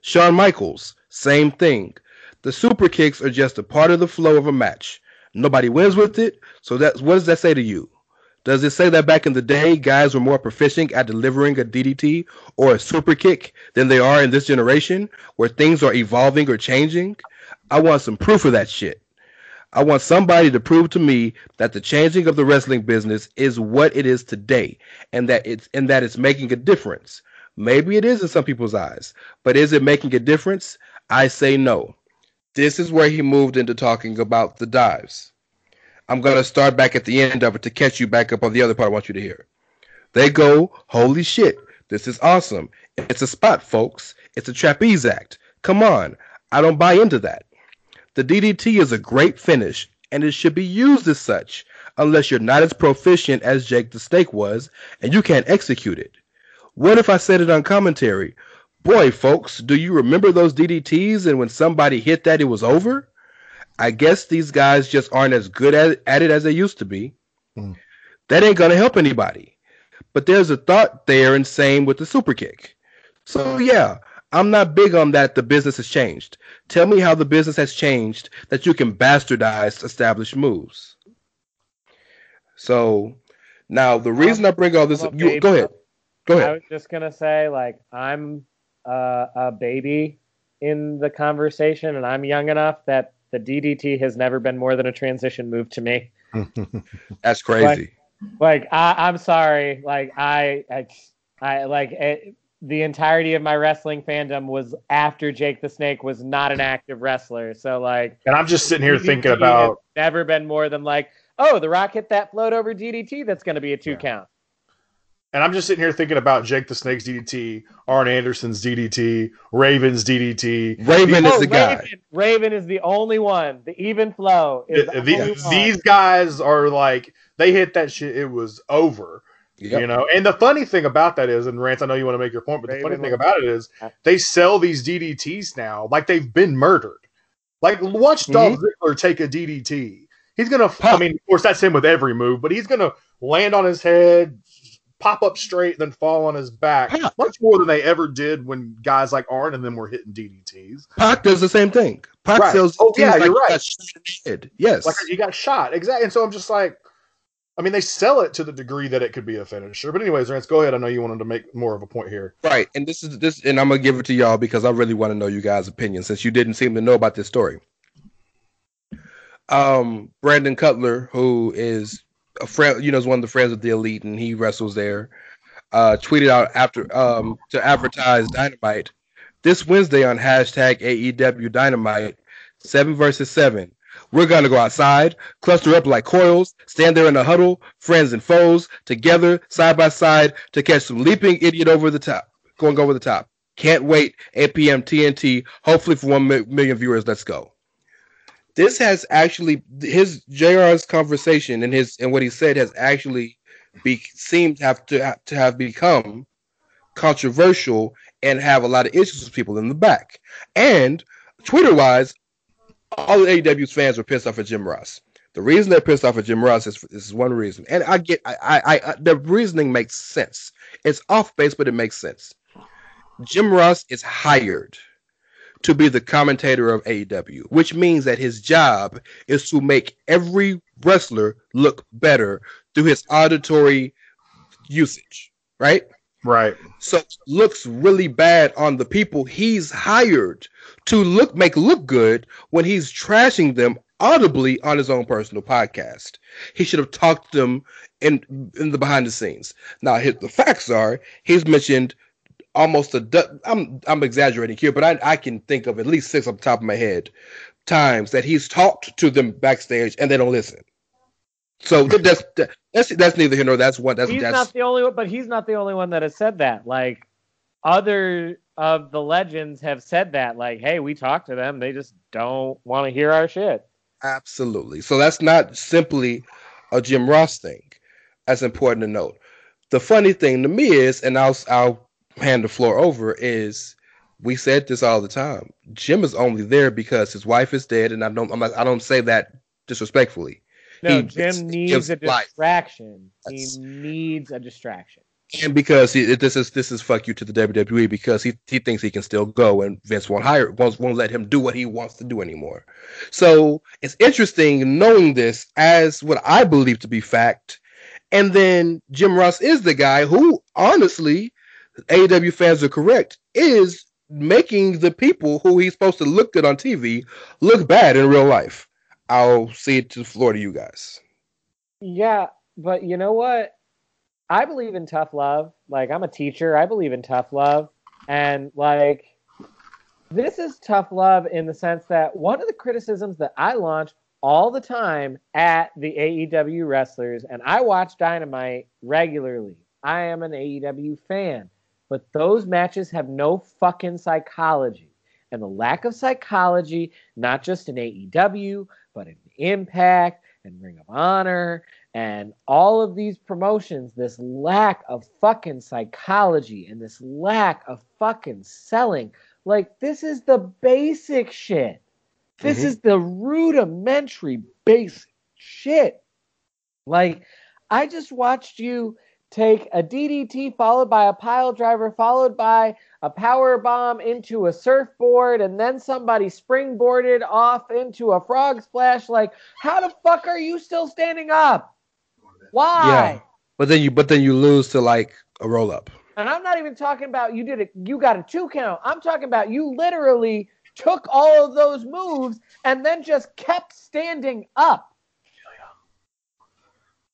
Shawn Michaels, same thing. The super kicks are just a part of the flow of a match. Nobody wins with it, so that's what does that say to you? Does it say that back in the day, guys were more proficient at delivering a DDT or a super kick than they are in this generation, where things are evolving or changing? I want some proof of that shit. I want somebody to prove to me that the changing of the wrestling business is what it is today, and that it's and that it's making a difference. Maybe it is in some people's eyes, but is it making a difference? I say no. This is where he moved into talking about the dives. I'm to start back at the end of it to catch you back up on the other part I want you to hear. They go, holy shit, this is awesome. It's a spot, folks. It's a trapeze act. Come on. I don't buy into that. The DDT is a great finish, and it should be used as such, unless you're not as proficient as Jake the Snake was, and you can't execute it. What if I said it on commentary? Boy, folks, do you remember those DDTs and when somebody hit that, it was over? I guess these guys just aren't as good at, at it as they used to be. Hmm. That ain't going to help anybody. But there's a thought there, and same with the super kick. So, yeah, I'm not big on that. The business has changed. Tell me how the business has changed that you can bastardize established moves. So, now the reason I bring all this, I'm you, baby. go ahead. Go ahead. I ahead. was just gonna say, like, I'm uh, a baby in the conversation, and I'm young enough that the DDT has never been more than a transition move to me. That's crazy. Like, I, I'm sorry, like, I, I, I like it, the entirety of my wrestling fandom was after Jake the Snake was not an active wrestler. So, like, and I'm just sitting here DDT thinking about never been more than like, oh, the Rock hit that float over DDT. That's going to be a two count. And I'm just sitting here thinking about Jake the Snake's DDT, Arn Anderson's DDT, Raven's DDT. Raven is Oh, the guy. Raven, Raven is the only one. The Evenflow is the, The- only the- one. these guys are like they hit that shit, it was over. Yep. You know, and the funny thing about that is, and Rance, I know you want to make your point, but the funny thing about it is they sell these DDTs now like they've been murdered. Like watch Dolph mm-hmm. Ziggler take a DDT. He's gonna. I mean, of course, that's him with every move, but he's gonna land on his head, pop up straight, then fall on his back. Huh. Much more than they ever did when guys like Arn and them were hitting DDTs. Pac does the same thing. Pac Right. sells Oh, yeah, things you're right. that shit in the head. Yes. Like he got shot exactly. And so I'm just like, I mean, they sell it to the degree that it could be a finisher. But anyways, Rance, go ahead. I know you wanted to make more of a point here. Right, and this is this, and I'm gonna give it to y'all because I really want to know you guys' opinion since you didn't seem to know about this story. Um, Brandon Cutler, who is a friend, you know, is one of the friends of the elite, and he wrestles there. Uh, tweeted out after um to advertise Dynamite this Wednesday on hashtag AEW Dynamite, seven versus seven. We're gonna go outside, cluster up like coils, stand there in a huddle, friends and foes, together, side by side, to catch some leaping idiot over the top, going over the top. Can't wait. 8 p.m. TNT. Hopefully for million viewers. Let's go. This has actually his JR's conversation and his and what he said has actually be seemed to have to have, to have become controversial and have a lot of issues with people in the back. And Twitter wise, all of AEW's fans were pissed off at Jim Ross. The reason they're pissed off at Jim Ross is this is one reason, and I get I, I, I uh, the reasoning makes sense. It's off base, but it makes sense. Jim Ross is hired to be the commentator of AEW, which means that his job is to make every wrestler look better through his auditory usage, right? Right. So looks really bad on the people he's hired to look make look good when he's trashing them audibly on his own personal podcast. He should have talked to them in in the behind the scenes. Now, his, the facts are he's mentioned almost a du- I'm I'm exaggerating here, but I I can think of at least six off the top of my head times that he's talked to them backstage and they don't listen. So that's that's that's neither here nor that's one that's he's that's not the only one, but he's not the only one that has said that. Like other of the legends have said that. Like, hey, we talked to them, they just don't want to hear our shit. Absolutely. So that's not simply a Jim Ross thing. That's important to note. The funny thing to me is, and I'll I'll hand the floor over, is we said this all the time. Jim is only there because his wife is dead, and I don't I'm not, I don't say that disrespectfully. No, He- Jim needs a distraction. He needs a distraction. and because he, this is this is fuck you to the WWE because he he thinks he can still go and Vince won't hire won't won't let him do what he wants to do anymore. So it's interesting knowing this as what I believe to be fact, and then Jim Ross is the guy who honestly, AEW fans are correct is making the people who he's supposed to look good on TV look bad in real life. I'll see it to the floor to you guys. Yeah, but you know what? I believe in tough love. Like I'm a teacher. I believe in tough love. And like this is tough love in the sense that one of the criticisms that I launch all the time at the AEW wrestlers and I watch Dynamite regularly. I am an AEW fan, but those matches have no fucking psychology. And the lack of psychology, not just in AEW, but in Impact and Ring of Honor and all of these promotions, this lack of fucking psychology and this lack of fucking selling. Like, this is the basic shit. This Mhm. is the rudimentary basic shit. Like, I just watched you take a DDT followed by a pile driver, followed by a power bomb into a surfboard, and then somebody springboarded off into a frog splash. Like, how the fuck are you still standing up? Why? Yeah. But then you but then you lose to like a roll up. And I'm not even talking about you did it, you got a two count. I'm talking about you literally took all of those moves and then just kept standing up.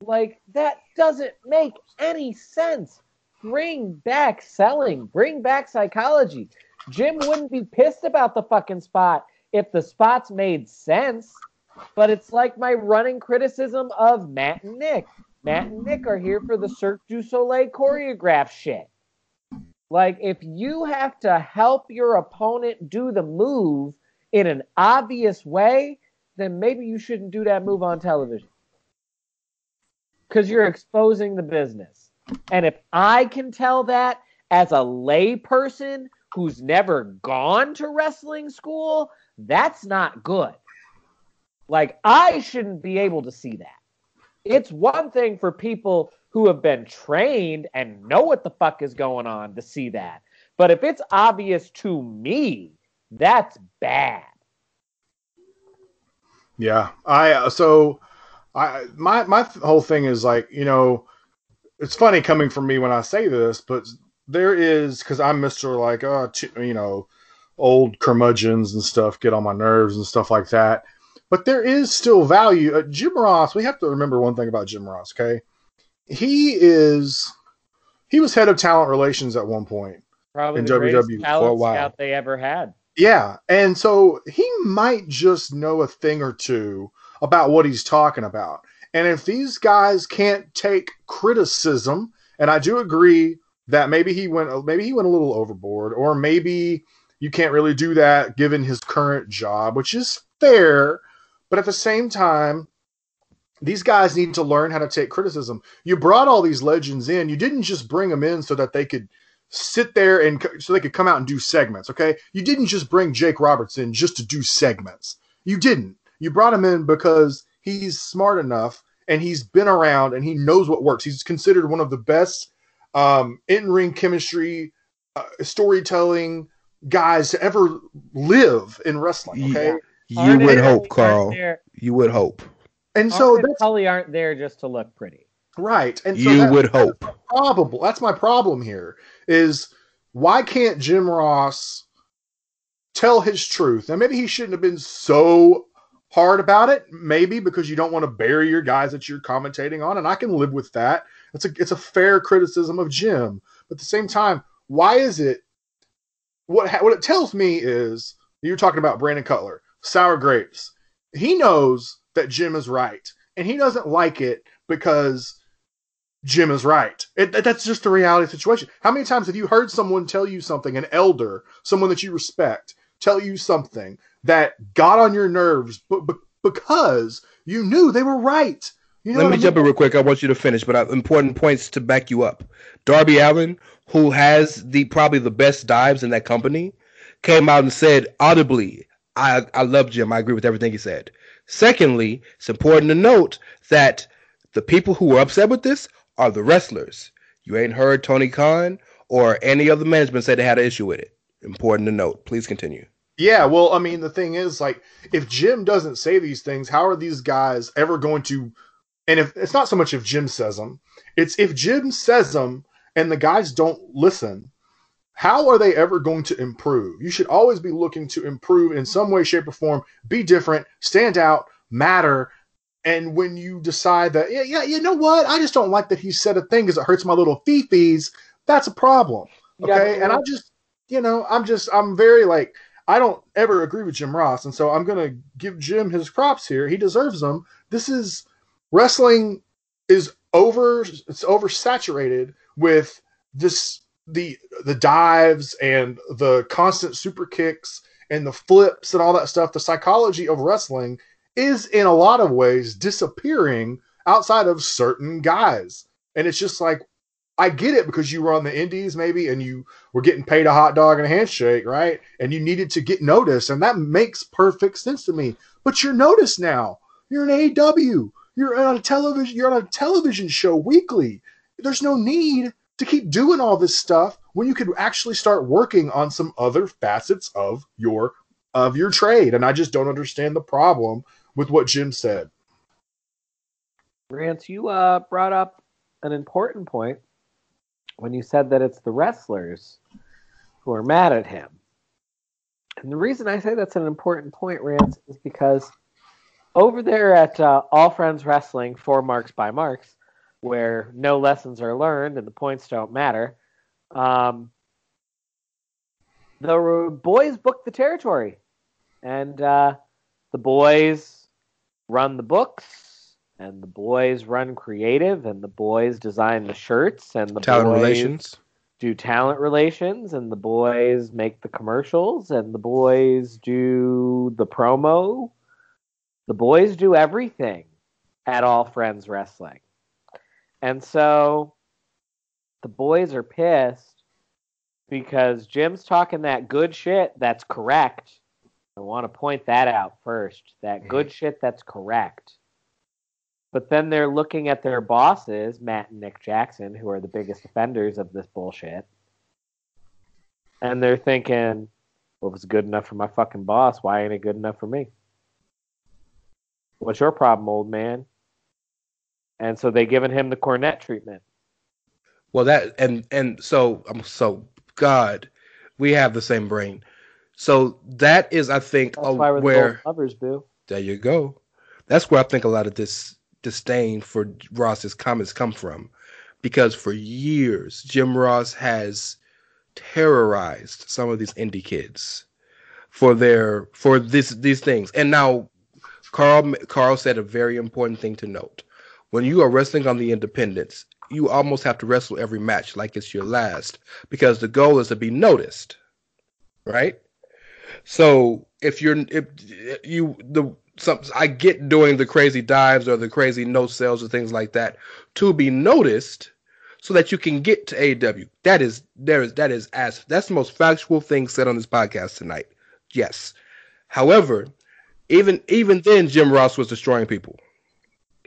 Like, that doesn't make any sense. Bring back selling, bring back psychology. Jim wouldn't be pissed about the fucking spot if the spots made sense. But it's like my running criticism of Matt and Nick. Matt and Nick are here for the Cirque du Soleil choreograph shit. Like, if you have to help your opponent do the move in an obvious way, then maybe you shouldn't do that move on television. Because you're exposing the business. And if I can tell that as a lay person who's never gone to wrestling school, that's not good. Like, I shouldn't be able to see that. It's one thing for people who have been trained and know what the fuck is going on to see that. But if it's obvious to me, that's bad. Yeah, I uh, so I my my whole thing is like you know, it's funny coming from me when I say this, but there is because I'm Mister like uh you know, old curmudgeons and stuff get on my nerves and stuff like that. but there is still value. Uh, Jim Ross, we have to remember one thing about Jim Ross, okay? He is he was head of talent relations at one point. Probably In the WWE for a while. scout they ever had. Yeah, and so he might just know a thing or two about what he's talking about. And if these guys can't take criticism, and I do agree that maybe he went maybe he went a little overboard, or maybe you can't really do that given his current job, which is fair, but at the same time, these guys need to learn how to take criticism. You brought all these legends in. You didn't just bring them in so that they could sit there and so they could come out and do segments. Okay, you didn't just bring Jake Roberts in just to do segments. You didn't. You brought him in because he's smart enough and he's been around and he knows what works. He's considered one of the best um, in-ring chemistry, uh, storytelling guys to ever live in wrestling. Okay, You Arn would hope, Carl. there- You would hope. and Arn so and that's Tully aren't there just to look pretty. right. And so You that- would hope. probable. That's my problem here. Is why can't Jim Ross tell his truth? Now maybe he shouldn't have been so hard about it. Maybe because you don't want to bury your guys that you're commentating on, and I can live with that. It's a it's a fair criticism of Jim. But at the same time, why is it? What ha- what it tells me is you're talking about Brandon Cutler, sour grapes. He knows that Jim is right, and he doesn't like it because Jim is right. It, that's just the reality situation. How many times have you heard someone tell you something, an elder, someone that you respect, tell you something that got on your nerves but, but because you knew they were right? You know Let me I jump in real quick. I want you to finish, but I, important points to back you up. Darby Allin, who has the probably the best dives in that company, came out and said audibly, "I I love Jim. I agree with everything he said." Secondly, it's important to note that the people who were upset with this are the wrestlers. You ain't heard Tony Khan or any other management say they had an issue with it. Important to note. Please continue. Yeah, well, I mean, the thing is, like, if Jim doesn't say these things, how are these guys ever going to? And if it's not so much if Jim says them, it's if Jim says them and the guys don't listen, how are they ever going to improve? You should always be looking to improve in some way, shape, or form, be different, stand out, matter. And when you decide that, yeah, yeah, you know what? I just don't like that he said a thing because it hurts my little fifis. That's a problem. Okay. but- and I just, you know, I'm just, I'm very like, I don't ever agree with Jim Ross. And so I'm going to give Jim his props here. He deserves them. This is wrestling is over, it's oversaturated with this, the, the dives and the constant super kicks and the flips and all that stuff. The psychology of wrestling is in a lot of ways disappearing outside of certain guys. And it's just like, I get it because you were on the indies maybe and you were getting paid a hot dog and a handshake, right? And you needed to get noticed. And that makes perfect sense to me. But you're noticed now. You're an AW. You're on a television, you're on a television show weekly. There's no need to keep doing all this stuff when you could actually start working on some other facets of your of your trade. And I just don't understand the problem with what Jim said. Rance, you uh, brought up an important point when you said that it's the wrestlers who are mad at him. And the reason I say that's an important point, Rance, is because over there at uh, All Friends Wrestling, four marks by marks, where no lessons are learned and the points don't matter, um, the boys book the territory. And uh, the boys run the books, and the boys run creative, and the boys design the shirts, and the Talent boys relations. do talent relations, and the boys make the commercials, and the boys do the promo. The boys do everything at All Friends Wrestling. And so the boys are pissed because Jim's talking that good shit that's correct. I want to point that out first. That mm-hmm. good shit that's correct. But then they're looking at their bosses, Matt and Nick Jackson, who are the biggest offenders of this bullshit. And they're thinking, well, if it's good enough for my fucking boss, why ain't it good enough for me? What's your problem, old man? And so they've given him the Cornette treatment. Well, that and and so I'm so God, we have the same brain. So that is, I think, That's why we're where lovers, boo. There you go. That's where I think a lot of this disdain for Ross's comments come from, because for years Jim Ross has terrorized some of these indie kids for their for this these things. And now Carl Carl said a very important thing to note. When you are wrestling on the independents, you almost have to wrestle every match like it's your last because the goal is to be noticed. Right? So if you're if you the some I get doing the crazy dives or the crazy no sales or things like that to be noticed so that you can get to AEW. That is there is that is as that's the most factual thing said on this podcast tonight. Yes. However, even even then Jim Ross was destroying people.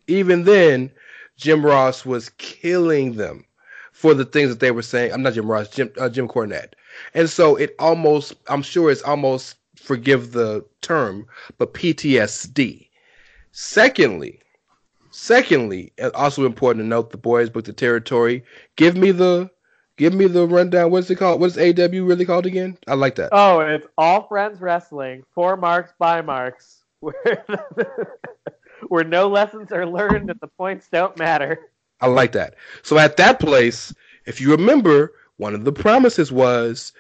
Even then Jim Ross was killing them for the things that they were saying. I'm not Jim Ross, Jim uh, Jim Cornette. And so it almost I'm sure it's almost forgive the term, but PTSD. Secondly, secondly, also important to note the boys booked the territory. Give me the give me the rundown. What's it called? What's AW really called again? I like that. Oh, it's All Friends Wrestling, four marks by marks, where where no lessons are learned and the points don't matter. I like that. So at that place, if you remember, one of the promises was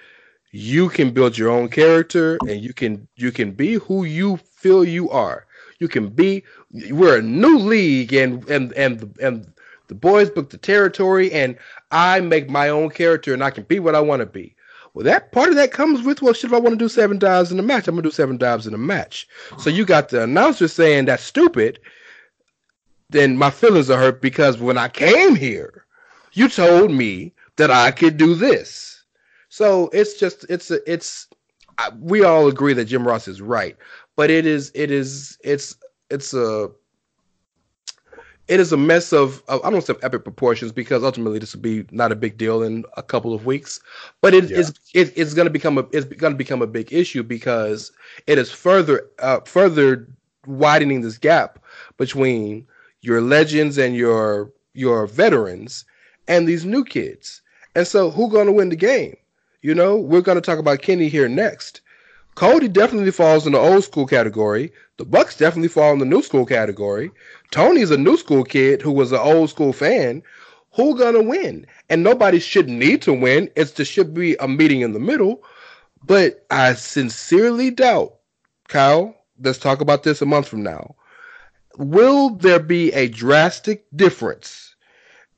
you can build your own character and you can you can be who you feel you are. You can be we're a new league and and and and the boys book the territory and I make my own character and I can be what I want to be. Well, that part of that comes with well, shit. If I want to do seven dives in a match, I'm gonna do seven dives in a match. So you got the announcer saying that's stupid. Then my feelings are hurt because when I came here, you told me that I could do this. So it's just it's a, it's we all agree that Jim Ross is right, but it is it is it's it's a it is a mess of, of I don't say epic proportions because ultimately this will be not a big deal in a couple of weeks, but it yeah. is it, it's going to become a it's going to become a big issue because it is further uh, further widening this gap between your legends and your your veterans and these new kids. And so who's going to win the game? You know, we're going to talk about Kenny here next. Cody definitely falls in the old school category. The Bucks definitely fall in the new school category. Tony's a new school kid who was an old school fan. Who gonna win? And nobody should need to win. It's there should be a meeting in the middle. But I sincerely doubt, Kyle. Let's talk about this a month from now. Will there be a drastic difference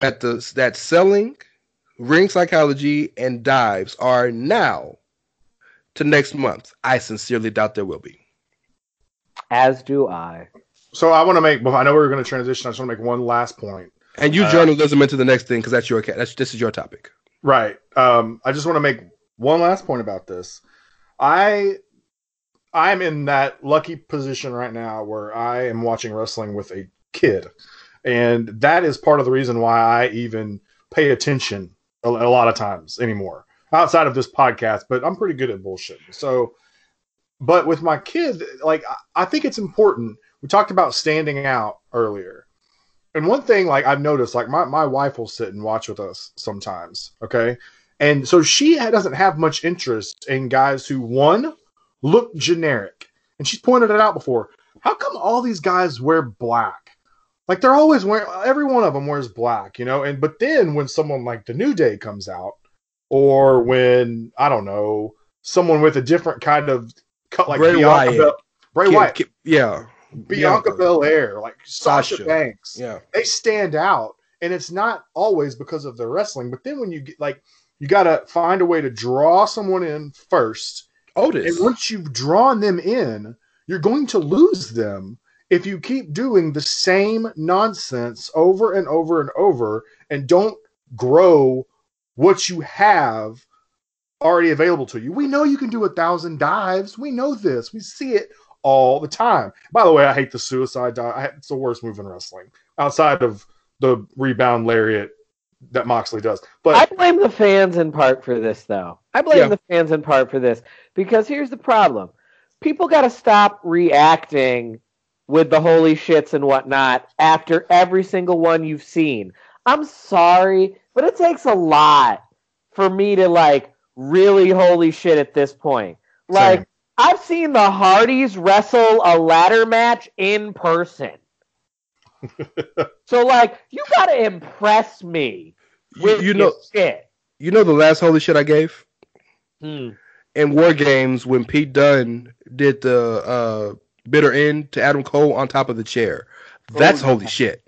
That, the, that selling, ring psychology, and dives are now to next month. I sincerely doubt there will be. As do I. So I want to make. I know we are going to transition. I just want to make one last point. And you uh, journalism into the next thing because that's your that's this is your topic. Right. Um, I just want to make one last point about this. I I'm in that lucky position right now where I am watching wrestling with a kid, and that is part of the reason why I even pay attention a, a lot of times anymore outside of this podcast. But I'm pretty good at bullshit. So but with my kid, like I- I think it's important. We talked about standing out earlier. And one thing like I've noticed, like my, my wife will sit and watch with us sometimes. Okay. And so she doesn't have much interest in guys who one look generic. And she's pointed it out before. How come all these guys wear black? Like they're always wearing every one of them wears black, you know? And but then when someone like the New Day comes out, or when I don't know, someone with a different kind of cut like Bray Bianca Wyatt. Bel- Bray Wyatt, yeah, Bianca Belair, like Sasha, Sasha. Banks, yeah. they stand out, and it's not always because of their wrestling. But then when you get like, you got to find a way to draw someone in first, Otis. and once you've drawn them in, you're going to lose them if you keep doing the same nonsense over and over and over and don't grow what you have already available to you. We know you can do a thousand dives. We know this. We see it all the time. By the way, I hate the suicide dive. It's the worst move in wrestling outside of the rebound lariat that Moxley does. But I blame the fans in part for this, though. I blame Yeah. the fans in part for this because here's the problem: people got to stop reacting with the holy shits and whatnot after every single one you've seen. I'm sorry, but it takes a lot for me to like really holy shit at this point. Like Same. I've seen the Hardys wrestle a ladder match in person. so like you got to impress me with you this know, shit. you know the last holy shit I gave Hmm. in War Games when Pete Dunne did the uh, bitter end to Adam Cole on top of the chair. Oh, that's Oh, holy yeah. shit.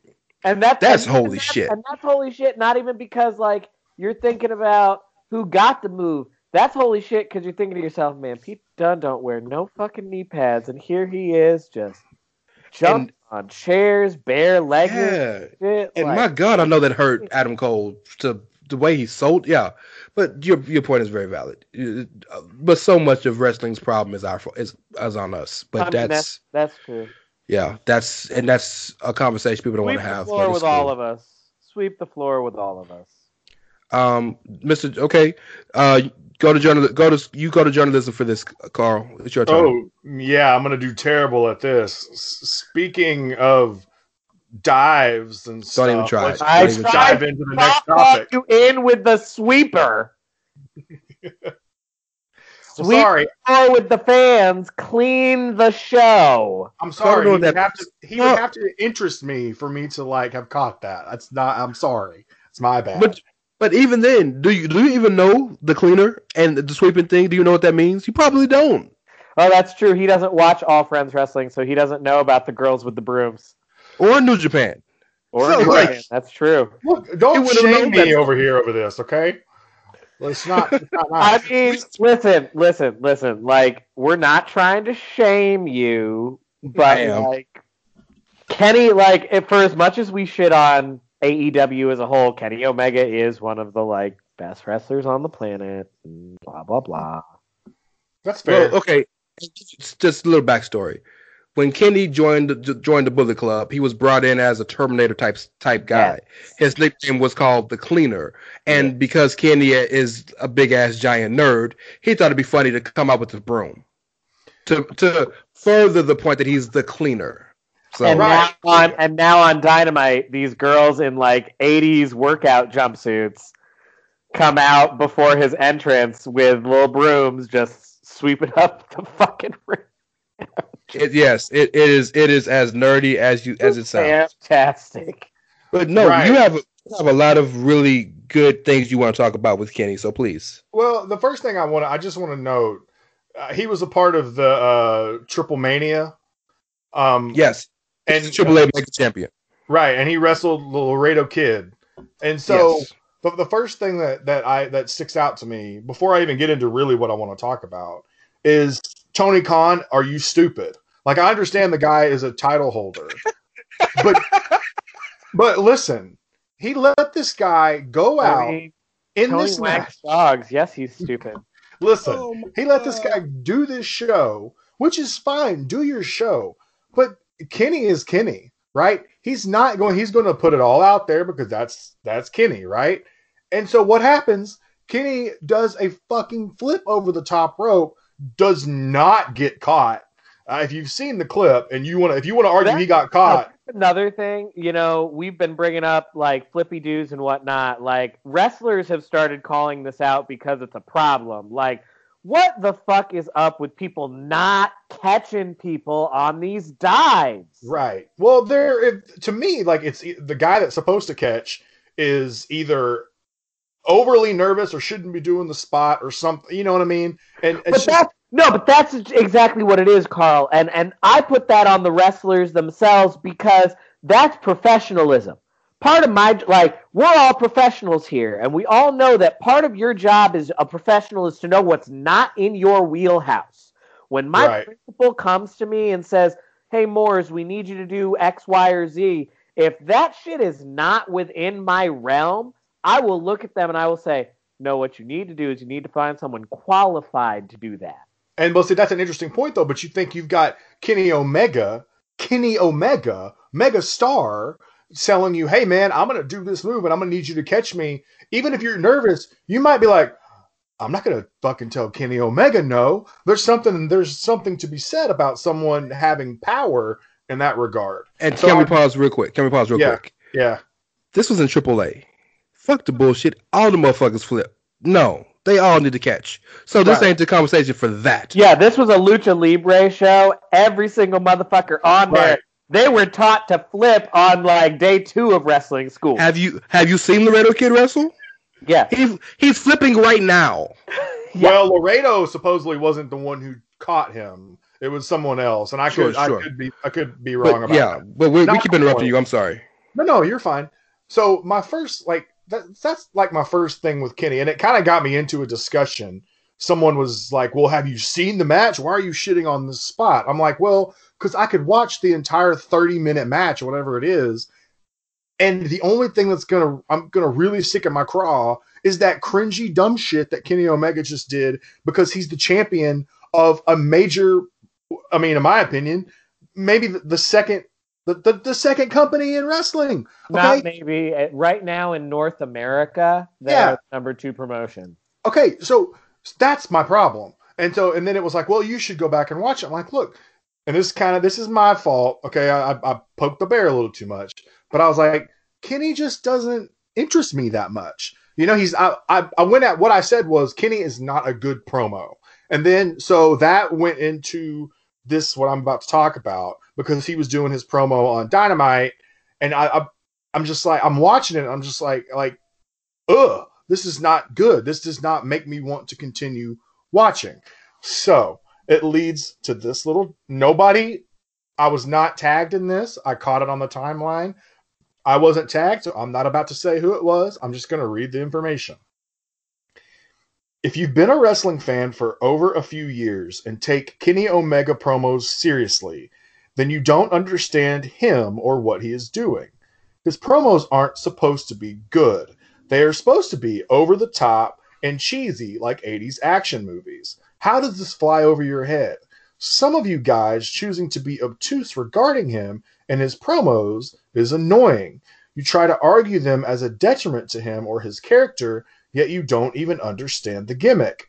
And that's That's and holy that's- shit. And that's holy shit. Not even because like you're thinking about who got the move. That's holy shit because you're thinking to yourself, man, Pete Dunne don't wear no fucking knee pads, and here he is just jumping on chairs, bare legged Yeah. shit. And like- my God, I know that hurt Adam Cole to the way he sold. Yeah, but your your point is very valid. Uh, But so much of wrestling's problem is our fault, is, is on us. But I mean, that's, that's that's true. yeah, that's and that's a conversation people don't want to have. floor but it's with all of us. Sweep the floor with all of us. Um, Mister, okay, uh, go to journal. Go to you. Go to journalism for this, Carl. It's your turn. Oh, yeah, I'm going to do terrible at this. S- speaking of dives and stuff, even try let's. I let's dive into the next topic. you in with the sweeper. Well, sorry, floor with the fans. Clean the show. I'm sorry. He, would have to, he would have to interest me for me to like have caught that. That's not. I'm sorry. It's my bad. But but even then, do you do you even know the cleaner and the sweeping thing? Do you know what that means? You probably don't. Oh, that's true. He doesn't watch All Friends Wrestling, so he doesn't know about the girls with the brooms. Or New Japan. Or So, New like- Japan. that's true. Look, don't would've shame known me that- over here over this, okay? Let's not. It's not I mean, listen, listen, listen. Like, we're not trying to shame you, but like, Kenny, like, if, for as much as we shit on AEW as a whole, Kenny Omega is one of the like best wrestlers on the planet. Blah blah blah. That's fair. Well, okay, it's just a little backstory. When Kenny joined the, joined the Bullet Club, he was brought in as a Terminator type type guy. His nickname was called the Cleaner, and because Kenny is a big ass giant nerd, he thought it'd be funny to come out with the broom to to further the point that he's the cleaner. So and Right. now on and now on Dynamite, these girls in like '80s workout jumpsuits come out before his entrance with little brooms, just sweeping up the fucking ring. It, yes, it, it is it is as nerdy as you as it sounds. Fantastic. But no, Right. you have you have a lot of really good things you want to talk about with Kenny. So please, Well, the first thing I want to, I just want to note, uh, he was a part of the uh, Triple Mania. Um, yes, and and Triple A Mega champion. right, and he wrestled the Laredo Kid, and so Yes. the, the first thing that that I that sticks out to me before I even get into really what I want to talk about is Tony Khan. Are you stupid? Like I understand the guy is a title holder, but but listen, he let this guy go out Tony, in Tony this match. dogs. Yes, he's stupid. Listen, Oh he let this guy do this show, which is fine. Do your show, but Kenny is Kenny, right? He's not going. He's going to put it all out there because that's that's Kenny, right? And so what happens? Kenny does a fucking flip over the top rope, does not get caught. Uh, if you've seen the clip and you want to, if you want to argue he got caught, Another thing, you know, we've been bringing up like flippy doos and whatnot. Like wrestlers have started calling this out because it's a problem. Like, what the fuck is up with people not catching people on these dives? right? Well, there, it, to me, like it's the guy that's supposed to catch is either overly nervous or shouldn't be doing the spot or something. You know what I mean? And But just, that's no, but that's exactly what it is, Carl. And and I put that on the wrestlers themselves because that's professionalism. Part of my like we're all professionals here, and we all know that part of your job as a professional is to know what's not in your wheelhouse. When my Right. principal comes to me and says, "Hey, Moores, we need you to do X, Y, or Z," if that shit is not within my realm, I will look at them and I will say, "No, what you need to do is you need to find someone qualified to do that." And well, see, that's an interesting point, though. But you think you've got Kenny Omega, Kenny Omega, mega star, telling you, "Hey, man, I'm gonna do this move, and I'm gonna need you to catch me." Even if you're nervous, you might be like, "I'm not gonna fucking tell Kenny Omega no." There's something. There's something to be said about someone having power in that regard. And So can we pause real quick? Can we pause real Yeah. quick? Yeah, This was in AAA. Fuck the bullshit. All the motherfuckers flip. No, they all need to catch. So this Right. ain't the conversation for that. Yeah, this was a lucha libre show. Every single motherfucker on there, Right. they were taught to flip on like day two of wrestling school. Have you have you seen Laredo Kid wrestle? yeah, He's he's flipping right now. Yeah. Well, Laredo supposedly wasn't the one who caught him. It was someone else, and I Sure, could I could be I could be wrong But, about yeah, that. but we, we keep interrupting point. you. I'm sorry. No, no, you're fine. So my first, like, that, that's like my first thing with Kenny, and it kind of got me into a discussion. Someone was like, "Well, have you seen the match? Why are you shitting on this spot?" I'm like, "Well, because I could watch the entire 30 minute match, whatever it is, and the only thing that's gonna I'm gonna really stick in my craw is that cringy dumb shit that Kenny Omega just did because he's the champion of a major. I mean, in my opinion, maybe the, the second the, the, the second company in wrestling. not maybe Uh, right now in North America. They're Yeah. the number two promotion. Okay, so that's my problem. And so, and then it was like, well, you should go back and watch it. I'm like, look, and this kind of this is my fault. Okay, I, I, I poked the bear a little too much, but I was like, Kenny just doesn't interest me that much. You know, he's I, I I went at what I said was Kenny is not a good promo, and then so that went into this is what I'm about to talk about because he was doing his promo on Dynamite, and I, I I'm just like I'm watching it. I'm just like like, ugh, this is not good. This does not make me want to continue watching. So it leads to this little nobody. I was not tagged in this. I caught it on the timeline. I wasn't tagged, so I'm not about to say who it was. I'm just going to read the information. If you've been a wrestling fan for over a few years and take Kenny Omega promos seriously, then you don't understand him or what he is doing. His promos aren't supposed to be good. They are supposed to be over the top and cheesy like 80s action movies. How does this fly over your head? Some of you guys choosing to be obtuse regarding him and his promos is annoying. You try to argue them as a detriment to him or his character, yet you don't even understand the gimmick.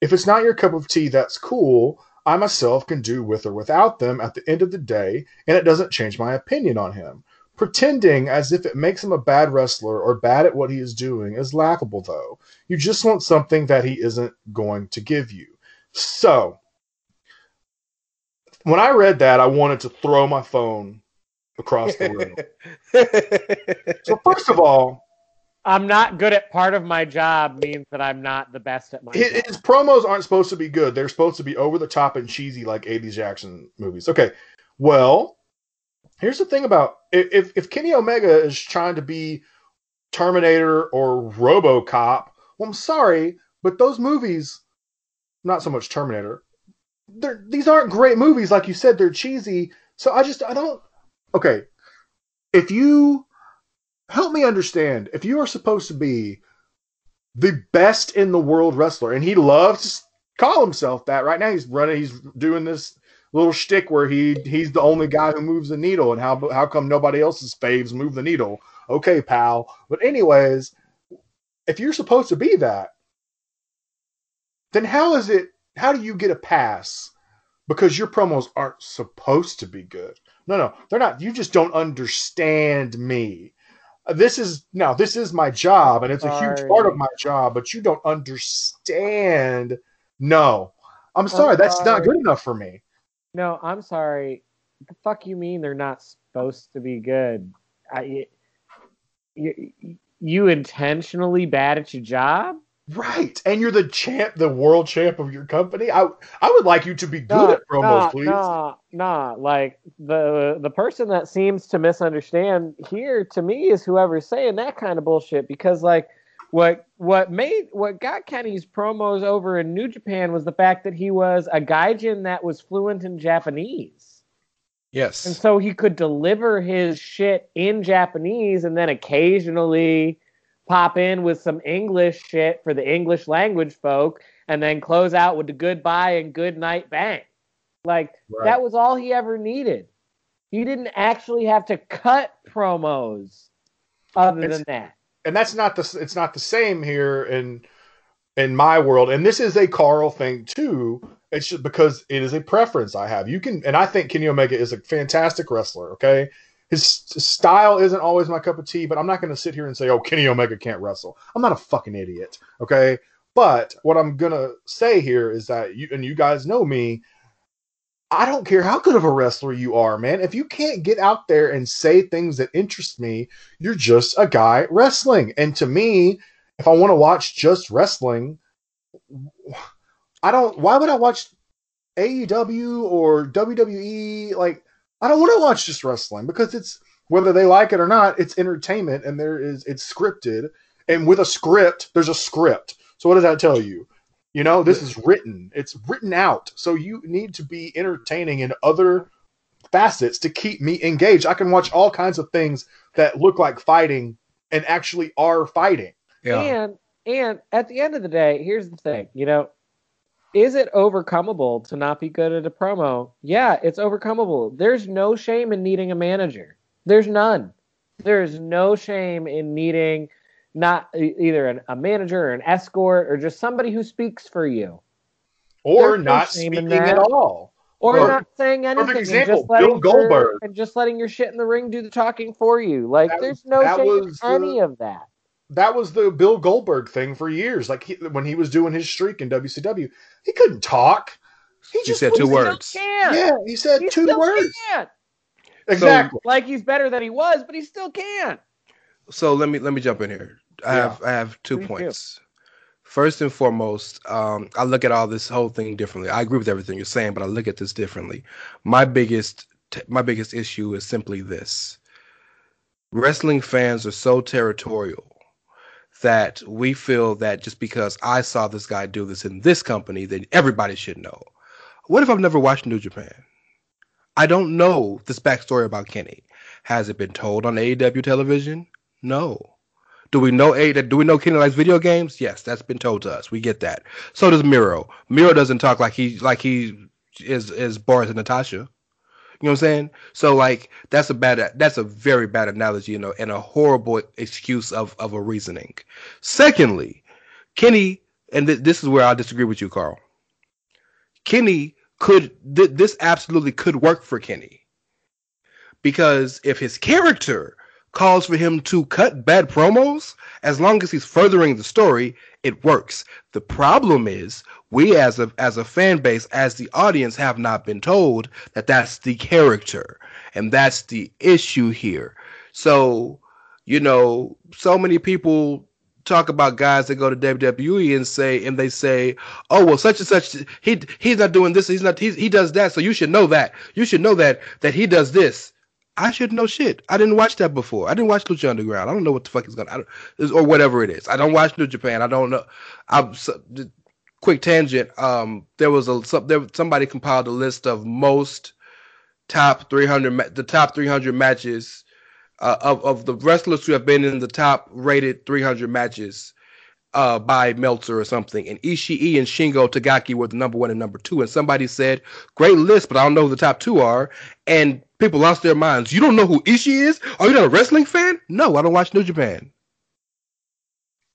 If it's not your cup of tea, that's cool. I myself can do with or without them at the end of the day, and it doesn't change my opinion on him. Pretending as if it makes him a bad wrestler or bad at what he is doing is laughable, though. You just want something that he isn't going to give you. So, when I read that, I wanted to throw my phone across the room. so, first of all, I'm not good at part of my job means that I'm not the best at my his, job. his promos aren't supposed to be good. They're supposed to be over the top and cheesy like 80s Jackson movies. Okay, well, here's the thing about if if Kenny Omega is trying to be Terminator or RoboCop, well, I'm sorry, but those movies, not so much Terminator, they're these aren't great movies. Like you said, they're cheesy. So I just I don't. Okay, if you help me understand, if you are supposed to be the best in the world wrestler, and he loves to call himself that. Right now, he's running. He's doing this little shtick where he he's the only guy who moves the needle, and how how come nobody else's faves move the needle? Okay, pal. But anyways, if you're supposed to be that, then how is it how do you get a pass because your promos aren't supposed to be good? No, no, they're not. You just don't understand me. Uh, This is now this is my job and it's a huge part of my job, but you don't understand. No. I'm sorry, that's not good enough for me. No, I'm sorry. The fuck you mean they're not supposed to be good? I, you, you intentionally bad at your job? Right. And you're the champ, the world champ of your company. I I would like you to be good at promos, nah, please. Nah, nah. Like the the person that seems to misunderstand here to me is whoever's saying that kind of bullshit. Because like what what made what got Kenny's promos over in New Japan was the fact that he was a gaijin that was fluent in Japanese. Yes. And so he could deliver his shit in Japanese and then occasionally pop in with some English shit for the English language folk and then close out with the goodbye and good night bang. Like Right. that was all he ever needed. He didn't actually have to cut promos other It's- than that. and that's not the it's not the same here in in my world and this is a carl thing too it's just because it is a preference i have you can and i think kenny omega is a fantastic wrestler okay his style isn't always my cup of tea but i'm not going to sit here and say oh kenny omega can't wrestle i'm not a fucking idiot okay but what i'm going to say here is that you and you guys know me I don't care how good of a wrestler you are, man. If you can't get out there and say things that interest me, you're just a guy wrestling. And to me, if I want to watch just wrestling, I don't. Why would I watch AEW or WWE? Like, I don't want to watch just wrestling because it's whether they like it or not, it's entertainment, and there is it's scripted. And with a script, there's a script. So what does that tell you? You know, this is written. It's written out. So you need to be entertaining in other facets to keep me engaged. I can watch all kinds of things that look like fighting and actually are fighting. Yeah. And and at the end of the day, here's the thing, you know, is it overcomable to not be good at a promo? Yeah, it's overcomable. There's no shame in needing a manager. There's none. There's no shame in needing not either an, a manager or an escort or just somebody who speaks for you Or There's not in speaking at all. or Well, not saying anything and example, just letting Bill Goldberg. Your, and just letting your shit in the ring do the talking for you. Like That there's was- no shame was in any the- of that. That was the Bill Goldberg thing for years. Like he, when he was doing his streak in WCW, he couldn't talk. He He just said two words. Can't. Yeah, he said He two still words. can't. Exactly. Like he's better than he was, but he still can't. So let me let me jump in here. I Yeah. have I have two Please do. points. First and foremost, um, I look at all this whole thing differently. I agree with everything you're saying, but I look at this differently. My biggest t- my biggest issue is simply this: wrestling fans are so territorial that we feel that just because I saw this guy do this in this company, then everybody should know. What if I've never watched New Japan? I don't know this backstory about Kenny. Has it been told on AEW television? No. Do we know A? Do we know Kenny likes video games? Yes, that's been told to us. We get that. So does Miro. Miro doesn't talk like he like he is is Boris and Natasha. You know what I'm saying? So like that's a bad that's a very bad analogy, you know, and a horrible excuse of of a reasoning. Secondly, Kenny, and th- this is where I disagree with you, Carl. Kenny could th- this absolutely could work for Kenny because if his character calls for him to cut bad promos, as long as he's furthering the story, it works. The problem is we as a as a fan base, as the audience, have not been told that that's the character, and that's the issue here. So, you know, so many people talk about guys that go to WWE and say and they say, "Oh, well, such and such he he's not doing this, he's not he's, he does that, so you should know that. You should know that that he does this." I should know shit. I didn't watch that before. I didn't watch Lucha Underground. I don't know what the fuck is gonna is- or whatever it is. I don't watch New Japan. I don't know. I'm quick tangent. Um, there was a some, there somebody compiled a list of most top 300 the top 300 matches uh, of of the wrestlers who have been in the top rated 300 matches uh, by Meltzer or something. And Ishii and Shingo Takagi were the number one and number two. And somebody said, "Great list, but I don't know who the top two are." And people lost their minds. You don't know who Ishii is? Are you not a wrestling fan? No, I don't watch New Japan.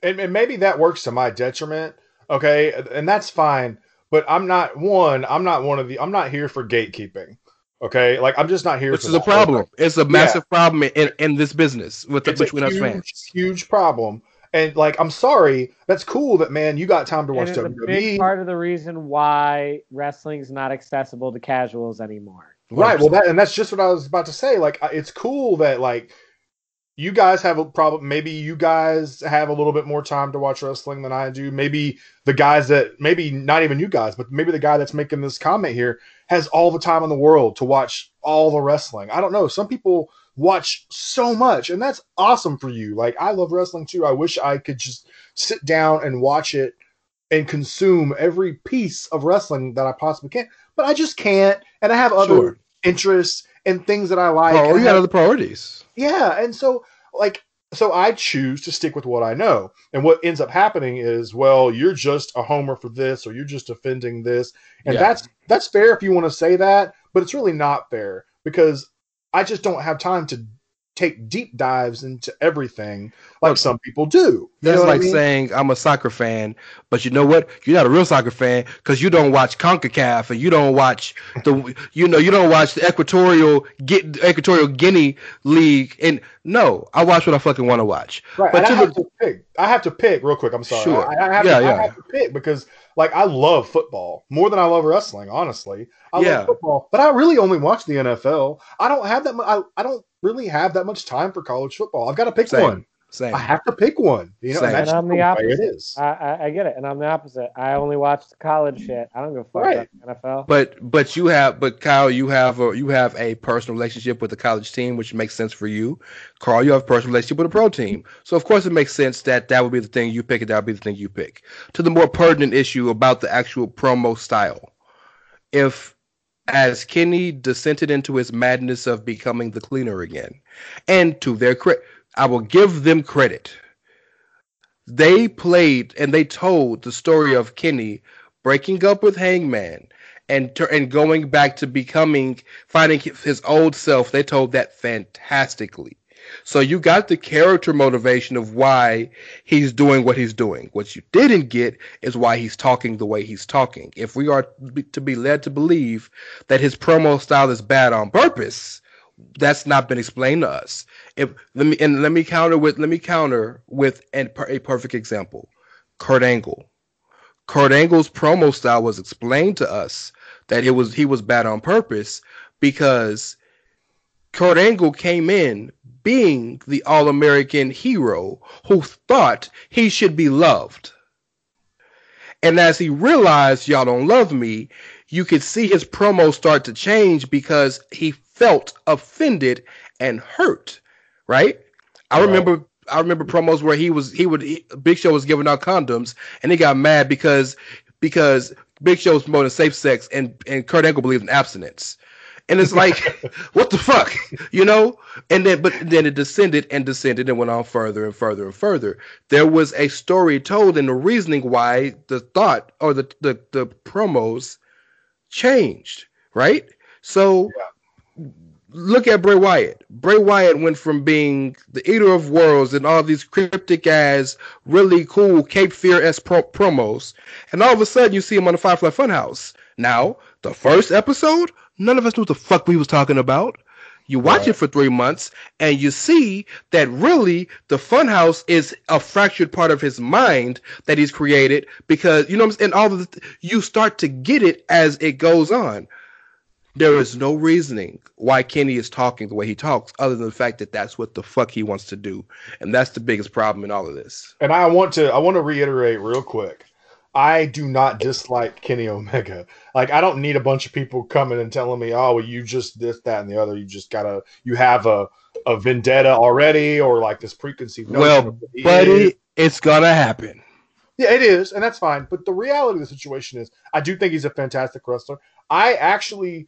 and, and maybe that works to my detriment okay and that's fine but I'm not one. I'm not one of the. I'm not here for gatekeeping. Okay, like I'm just not here. Which for is a problem. It's a Yeah. massive problem in, in this business with the, between us fans. huge problem. And like, I'm sorry. That's cool that man, you got time to watch it's a WWE. big part of the reason why wrestling's not accessible to casuals anymore. Right. Well, that and that's just what I was about to say. Like, it's cool that like you guys have a problem. Maybe you guys have a little bit more time to watch wrestling than I do. Maybe the guys that maybe not even you guys, but maybe the guy that's making this comment here has all the time in the world to watch all the wrestling. I don't know. Some people watch so much, and that's awesome for you. Like, I love wrestling too. I wish I could just sit down and watch it and consume every piece of wrestling that I possibly can. But I just can't, and I have other Sure. interests and things that I like. Oh, you got have- other priorities. yeah, and so like so I choose to stick with what I know. And what ends up happening is, well, you're just a homer for this or you're just offending this. And Yeah. that's that's fair if you want to say that, but it's really not fair because I just don't have time to take deep dives into everything like some people do. That's what I like mean? saying I'm a soccer fan, but you know what? You're not a real soccer fan because you don't watch CONCACAF and you don't watch the you know you don't watch the Equatorial Gu- Equatorial Guinea League. And no, I watch what I fucking want to watch. Right, But I have the- to pick. I have to pick real quick. I'm sorry. Sure. I, I have, Yeah, to, yeah. I have to pick because, like, I love football more than I love wrestling. Honestly, I Yeah. love football, but I really only watch the NFL. I don't have that. Mu- I, I don't really have that much time for college football. I've got to pick Same. one. Same. I have to pick one. You know, Same. and that's And I'm the opposite. it is. I, I, I get it, and I'm the opposite. I only watch the college shit. I don't give a fuck Right. about NFL. But but you have but Kyle, you have a you have a personal relationship with the college team, which makes sense for you. Carl, you have a personal relationship with a pro team, so of course it makes sense that that would be the thing you pick, and that would be the thing you pick. To the more pertinent issue about the actual promo style, if as Kenny descended into his madness of becoming the cleaner again, and to their credit, I will give them credit. They played and they told the story of Kenny breaking up with Hangman and tur- and going back to becoming finding his old self. They told that fantastically. So you got the character motivation of why he's doing what he's doing. What you didn't get is why he's talking the way he's talking. If we are to be led to believe that his promo style is bad on purpose, that's not been explained to us. If let me and let me counter with let me counter with an, a perfect example. Kurt Angle. Kurt Angle's promo style was explained to us that it was he was bad on purpose because Kurt Angle came in being the all-American hero who thought he should be loved. And as he realized y'all don't love me, you could see his promo start to change because he felt offended and hurt, right? I Right. remember I remember promos where he was he would he, Big Show was giving out condoms and he got mad because because Big Show was promoting safe sex and and Kurt Angle believed in abstinence. And it's like, what the fuck, you know? And then, but then it descended and descended and went on further and further and further. There was a story told and the reasoning why the thought or the the, the promos changed, right? So look at Bray Wyatt. Bray Wyatt went from being the eater of worlds and all these cryptic as really cool Cape Fear s pro- promos, and all of a sudden you see him on the Firefly Funhouse. Now, the first episode, none of us knew what the fuck we was talking about. You watch it for three months, and you see that really the funhouse is a fractured part of his mind that he's created because you know, what I'm saying? and all of the, you start to get it as it goes on there is no reasoning why Kenny is talking the way he talks, other than the fact that that's what the fuck he wants to do, and that's the biggest problem in all of this. And I want to I want to reiterate real quick. I do not dislike Kenny Omega. Like I don't need a bunch of people coming and telling me, "Oh, well, you just this, that, and the other. You just gotta you have a a vendetta already, or like this preconceived notion." Well, of what is." buddy, it's gonna happen. Yeah, it is, and that's fine. But the reality of the situation is, I do think he's a fantastic wrestler. I actually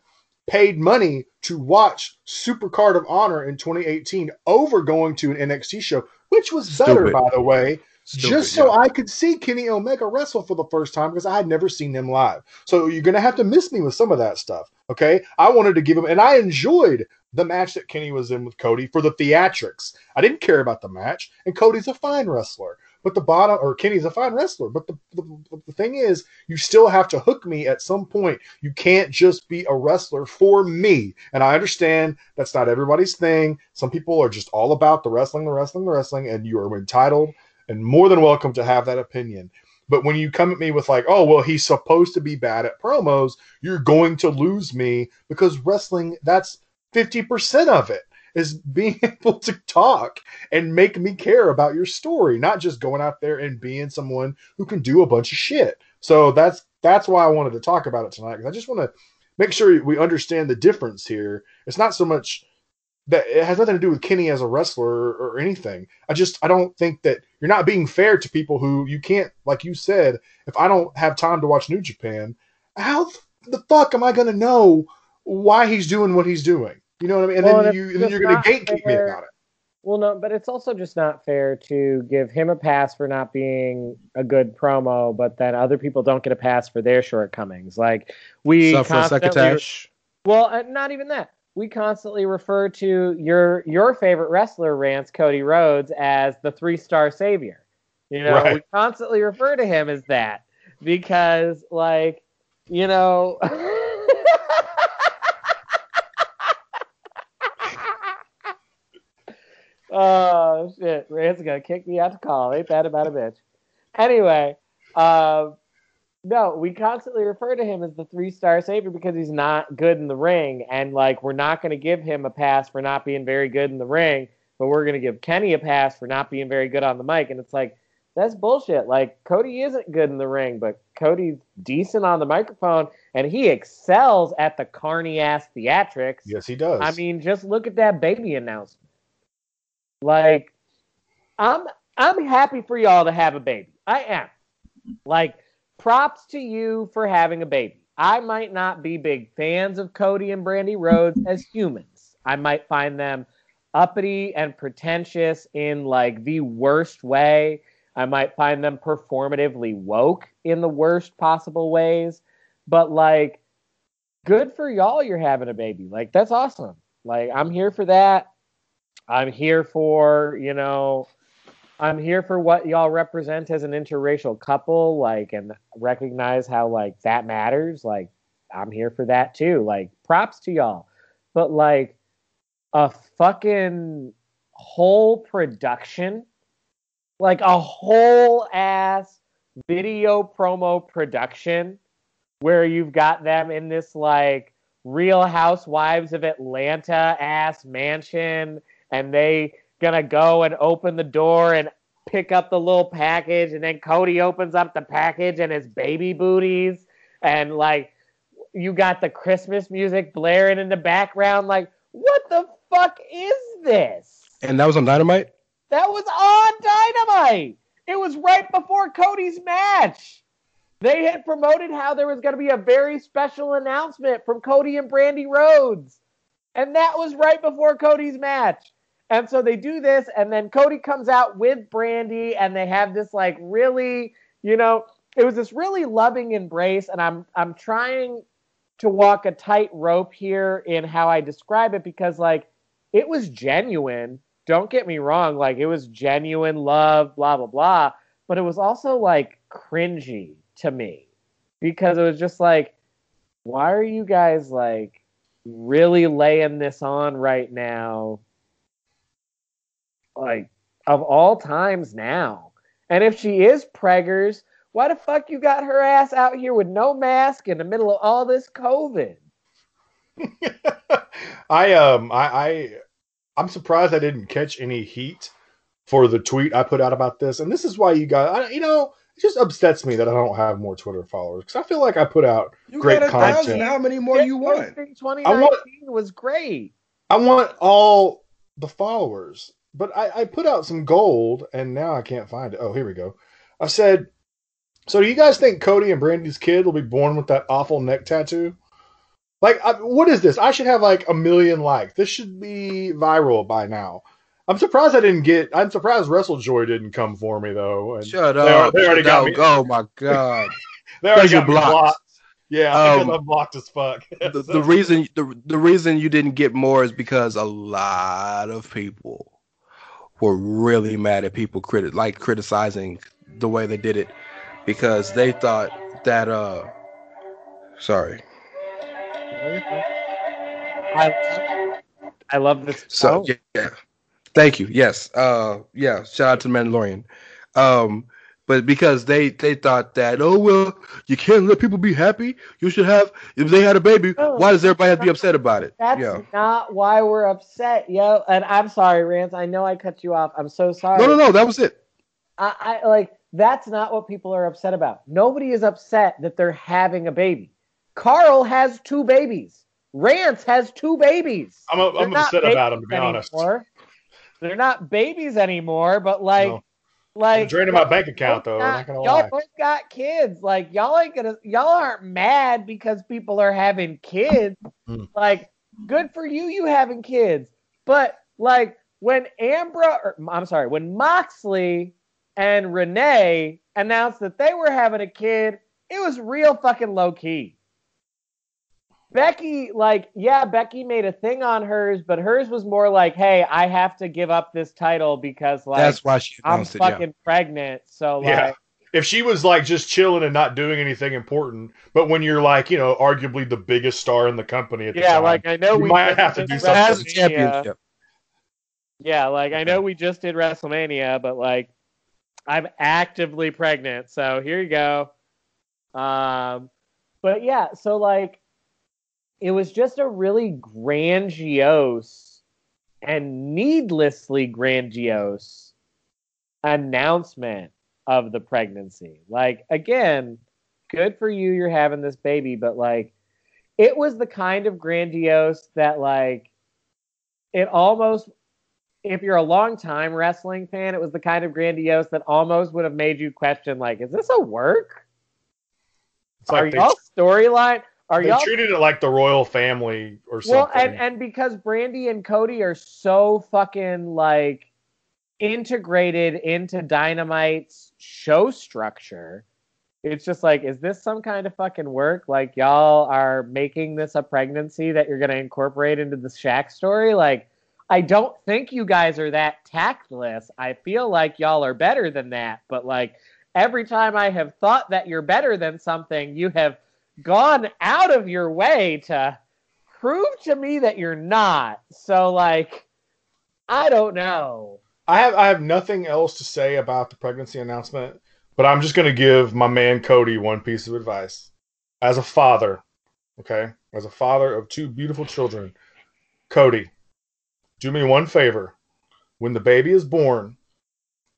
paid money to watch Supercard of Honor in 2018 over going to an NXT show, which was better, Stupid. by the way, Stupid, just so yeah. I could see Kenny Omega wrestle for the first time because I had never seen him live. So you're gonna have to miss me with some of that stuff. Okay, I wanted to give him, and I enjoyed the match that Kenny was in with Cody for the theatrics. I didn't care about the match, and Cody's a fine wrestler. But the bottom or Kenny's a fine wrestler. But the, the the thing is, you still have to hook me at some point. You can't just be a wrestler for me. And I understand that's not everybody's thing. Some people are just all about the wrestling, the wrestling, the wrestling, and you are entitled and more than welcome to have that opinion. But when you come at me with like, oh well, he's supposed to be bad at promos, you're going to lose me because wrestling that's fifty percent of it is being able to talk and make me care about your story, not just going out there and being someone who can do a bunch of shit. So that's that's why I wanted to talk about it tonight because I just want to make sure we understand the difference here. It's not so much that it has nothing to do with Kenny as a wrestler or, anything. I just I don't think that you're not being fair to people who you can't, like you said, if I don't have time to watch New Japan, how the fuck am I going to know why he's doing what he's doing? You know what I mean? And Well, then and you, and then you're going to not gatekeep me fair. about it. Well, no, but it's also just not fair to give him a pass for not being a good promo, but then other people don't get a pass for their shortcomings. Like we Suffer constantly, succotash. well, uh, not even that. We constantly refer to your your favorite wrestler, Rance Cody Rhodes, as the three star savior. You know, Right. we constantly refer to him as that because, like, you know. Oh shit! Rance gonna kick me out to call. Ain't that about a bitch? Anyway, um, no, we constantly refer to him as the three star savior because he's not good in the ring, and like we're not gonna give him a pass for not being very good in the ring, but we're gonna give Kenny a pass for not being very good on the mic, and it's like that's bullshit. Like Cody isn't good in the ring, but Cody's decent on the microphone, and he excels at the carny ass theatrics. Yes, he does. I mean, just look at that baby announcement. Like, I'm I'm happy for y'all to have a baby. I am. Like, props to you for having a baby. I might not be big fans of Cody and Brandi Rhodes as humans. I might find them uppity and pretentious in like the worst way. I might find them performatively woke in the worst possible ways. But like, good for y'all you're having a baby. Like, that's awesome. Like, I'm here for that. I'm here for, you know, I'm here for what y'all represent as an interracial couple, like, and recognize how, like, that matters. Like, I'm here for that too. Like, props to y'all. But, like, a fucking whole production, like a whole ass video promo production where you've got them in this, like, Real Housewives of Atlanta ass mansion and they gonna go and open the door and pick up the little package and then Cody opens up the package and his baby booties and like you got the Christmas music blaring in the background like what the fuck is this? And that was on Dynamite. That was on Dynamite. It was right before Cody's match. They had promoted how there was going to be a very special announcement from Cody and Brandi Rhodes. And that was right before Cody's match. And so they do this, and then Cody comes out with Brandi, and they have this like really, you know, it was this really loving embrace. And I'm I'm trying to walk a tight rope here in how I describe it because like it was genuine. Don't get me wrong, like it was genuine love, blah blah blah. But it was also like cringy to me because it was just like, why are you guys like really laying this on right now? Like of all times now. And if she is preggers, why the fuck you got her ass out here with no mask in the middle of all this COVID? I um I, I I'm surprised I didn't catch any heat for the tweet I put out about this, and this is why you guys, I, you know, it just upsets me that I don't have more Twitter followers because I feel like I put out You great got a thousand. content. How many more you want? Posting 2019 was great. I want all the followers, but I, I put out some gold, and now I can't find it. Oh, here we go. I said, so do you guys think Cody and Brandi's kid will be born with that awful neck tattoo? Like, I, what is this? I should have like a million likes. This should be viral by now. I'm surprised I didn't get. I'm surprised WrestleJoy didn't come for me though. And Shut They, up. they already got me. Oh my god. They already got blocked. blocked. Yeah, because Um, I'm blocked as fuck. the, the reason the, the reason you didn't get more is because a lot of people were really mad at people criti- like criticizing the way they did it because they thought that uh sorry. I, I love this. so oh, yeah, yeah. Thank you. Yes uh yeah shout out to mandalorian. Um but because they they thought that oh well you can't let people be happy you should have if they had a baby No, why does everybody have to be upset about it That's yeah not why we're upset, yo. And I'm sorry, Rance. I know I cut you off. I'm so sorry. no no no that was it I, I like that's not what people are upset about. Nobody is upset that they're having a baby. Carl has two babies. Rance has two babies. I'm, I'm upset about him to be honest. anymore. They're not babies anymore, but like, No. I'm like draining my bank account though. I'm not gonna y'all lie. both got kids. Like y'all ain't gonna y'all aren't mad because people are having kids. Hmm. Like good for you, you having kids. But like when Ambra, or, I'm sorry, when Moxley and Renee announced that they were having a kid, it was real fucking low key. Becky, like, yeah, Becky made a thing on hers, but hers was more like, hey, I have to give up this title because like that's why she I'm announced it yeah fucking pregnant. So like Yeah. If she was like just chilling and not doing anything important, but when you're like, you know, arguably the biggest star in the company at the Yeah, time, like I know you we might have to did do As something. a WrestleMania. championship Yeah, like I know we just did WrestleMania, but like I'm actively pregnant, so here you go. Um, but yeah, so like it was just a really grandiose and needlessly grandiose announcement of the pregnancy. Like again, good for you, you're having this baby, but like it was the kind of grandiose that like it almost if you're a long time wrestling fan, it was the kind of grandiose that almost would have made you question like, is this a work? It's like are y'all storyline? Are they y'all treated it like the royal family or something. well, and and because Brandi and Cody are so fucking like integrated into Dynamite's show structure, it's just like, is this some kind of fucking work? Like y'all are making this a pregnancy that you're gonna incorporate into the Shaq story? Like, I don't think you guys are that tactless. I feel like y'all are better than that, but like every time I have thought that you're better than something, you have gone out of your way to prove to me that you're not. So like I don't know. I have I have nothing else to say about the pregnancy announcement, but I'm just gonna give my man Cody one piece of advice. As a father, okay, as a father of two beautiful children, Cody, do me one favor. When the baby is born,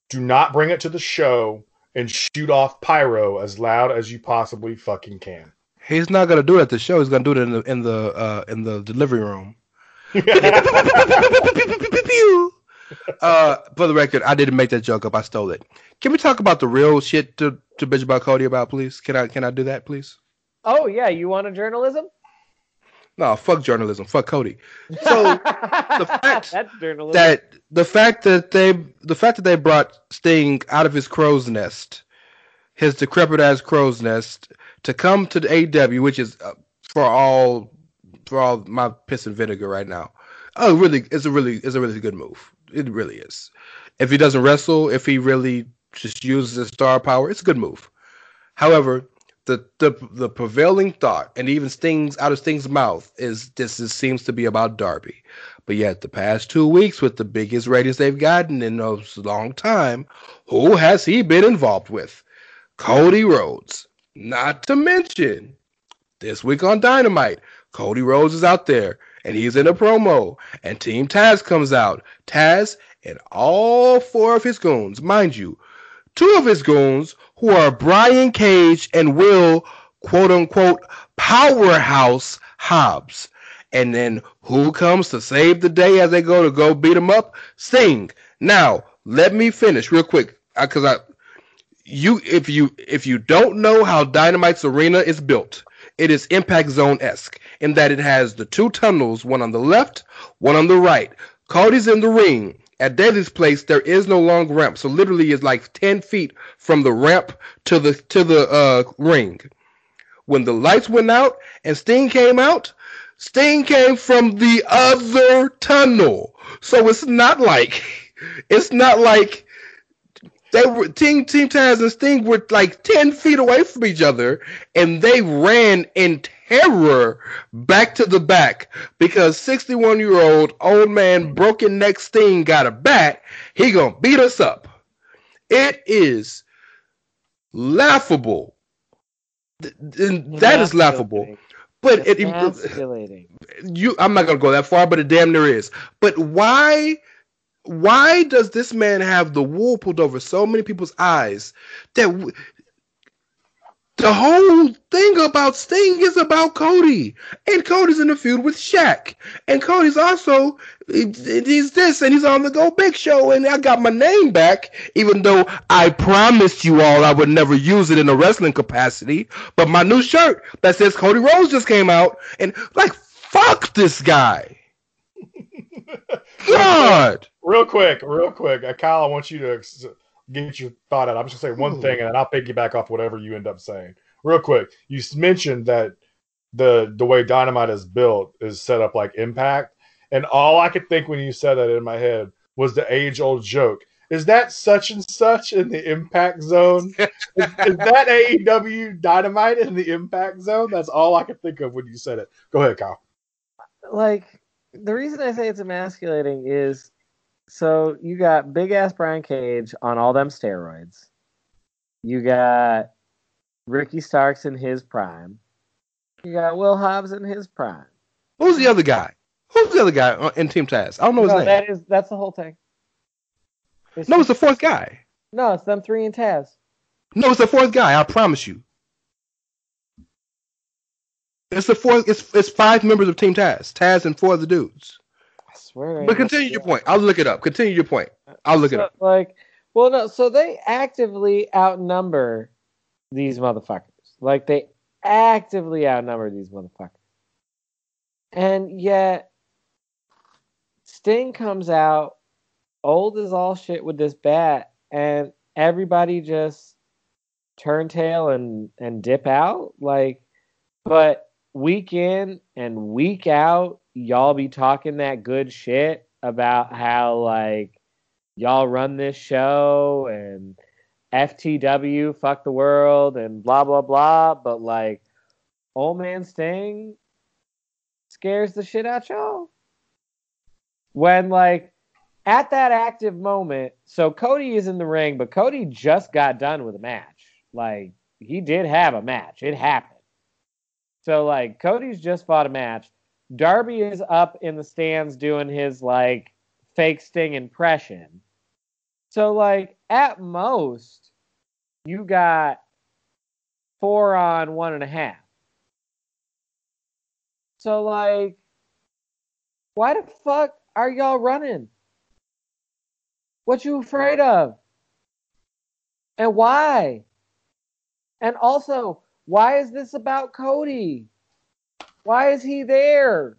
do not bring it to the show and shoot off pyro as loud as you possibly fucking can. He's not gonna do it at the show. He's gonna do it in the in the uh, in the delivery room. uh, for the record, I didn't make that joke up. I stole it. Can we talk about the real shit to to bitch about Cody about, please? Can I can I do that, please? Oh yeah, you want a journalism? No, fuck journalism. Fuck Cody. So the fact that the fact that they the fact that they brought Sting out of his crow's nest, his decrepit ass crow's nest, to come to the AW, which is uh, for all for all my piss and vinegar right now. Oh, really? It's a really it's a really good move. It really is. If he doesn't wrestle, if he really just uses his star power, it's a good move. However, the the the prevailing thought, and even Sting's out of Sting's mouth, is this is, seems to be about Darby. But yet, the past two weeks, with the biggest ratings they've gotten in a long time, who has he been involved with? Cody Rhodes. Not to mention, this week on Dynamite, Cody Rhodes is out there and he's in a promo, and Team Taz comes out. Taz and all four of his goons, mind you, two of his goons who are Brian Cage and Will, quote unquote, powerhouse Hobbs. And then who comes to save the day as they go to go beat him up? Sting. Now, let me finish real quick uh, because I, you, if you if you don't know how Dynamite's arena is built, it is Impact Zone esque in that it has the two tunnels, one on the left, one on the right. Cody's in the ring. At Daily's place, there is no long ramp, so literally it's like ten feet from the ramp to the to the uh, ring. When the lights went out and Sting came out, Sting came from the other tunnel. So it's not like It's not like they were Team Team Taz and Sting were like ten feet away from each other, and they ran in terror back to the back because sixty-one year old old man broken neck Sting got a bat. He gonna beat us up. It is laughable. Th- th- That is laughable. But it, you I'm not gonna go that far, but it damn near is. But why why does this man have the wool pulled over so many people's eyes that w- the whole thing about Sting is about Cody, and Cody's in the feud with Shaq, and Cody's also he's this, and he's on the Go Big Show, and I got my name back, even though I promised you all I would never use it in a wrestling capacity. But my new shirt that says Cody Rhodes just came out, and like fuck this guy. God. Real quick, real quick, uh, Kyle, I want you to ex- get your thought out. I'm just gonna say one thing, and then I'll piggyback off whatever you end up saying. Real quick, you mentioned that the the way Dynamite is built is set up like Impact, and all I could think when you said that in my head was the age old joke. Is that such and such in the Impact Zone? is, is that AEW Dynamite in the Impact Zone? That's all I could think of when you said it. Go ahead, Kyle. like the reason I say it's emasculating is so you got big ass Brian Cage on all them steroids. You got Ricky Starks in his prime. You got Will Hobbs in his prime. Who's the other guy? Who's the other guy in Team Taz? I don't know his No, name. that is that's the whole thing. It's No, it's the fourth guy. no, it's them three and Taz. No, it's the fourth guy. I promise you. It's the fourth. It's it's five members of Team Taz. Taz and four of the dudes. I swear. But continue your point. I'll look it up. Continue your point. I'll look it up. Like, well, no, so they actively outnumber these motherfuckers. Like, they actively outnumber these motherfuckers. And yet, Sting comes out old as all shit with this bat, and everybody just turn tail and, and dip out. Like, but week in and week out, y'all be talking that good shit about how, like, y'all run this show and FTW, fuck the world, and blah blah blah. But like, old man Sting scares the shit out y'all. When like at that active moment, so Cody is in the ring, but Cody just got done with a match. Like he did have a match. It happened. So like Cody's just fought a match. Darby is up in the stands doing his like fake Sting impression. So like at most, you got four on one and a half. So like, why the fuck are y'all running? What you afraid of? And why? And also, why is this about Cody? Why is he there?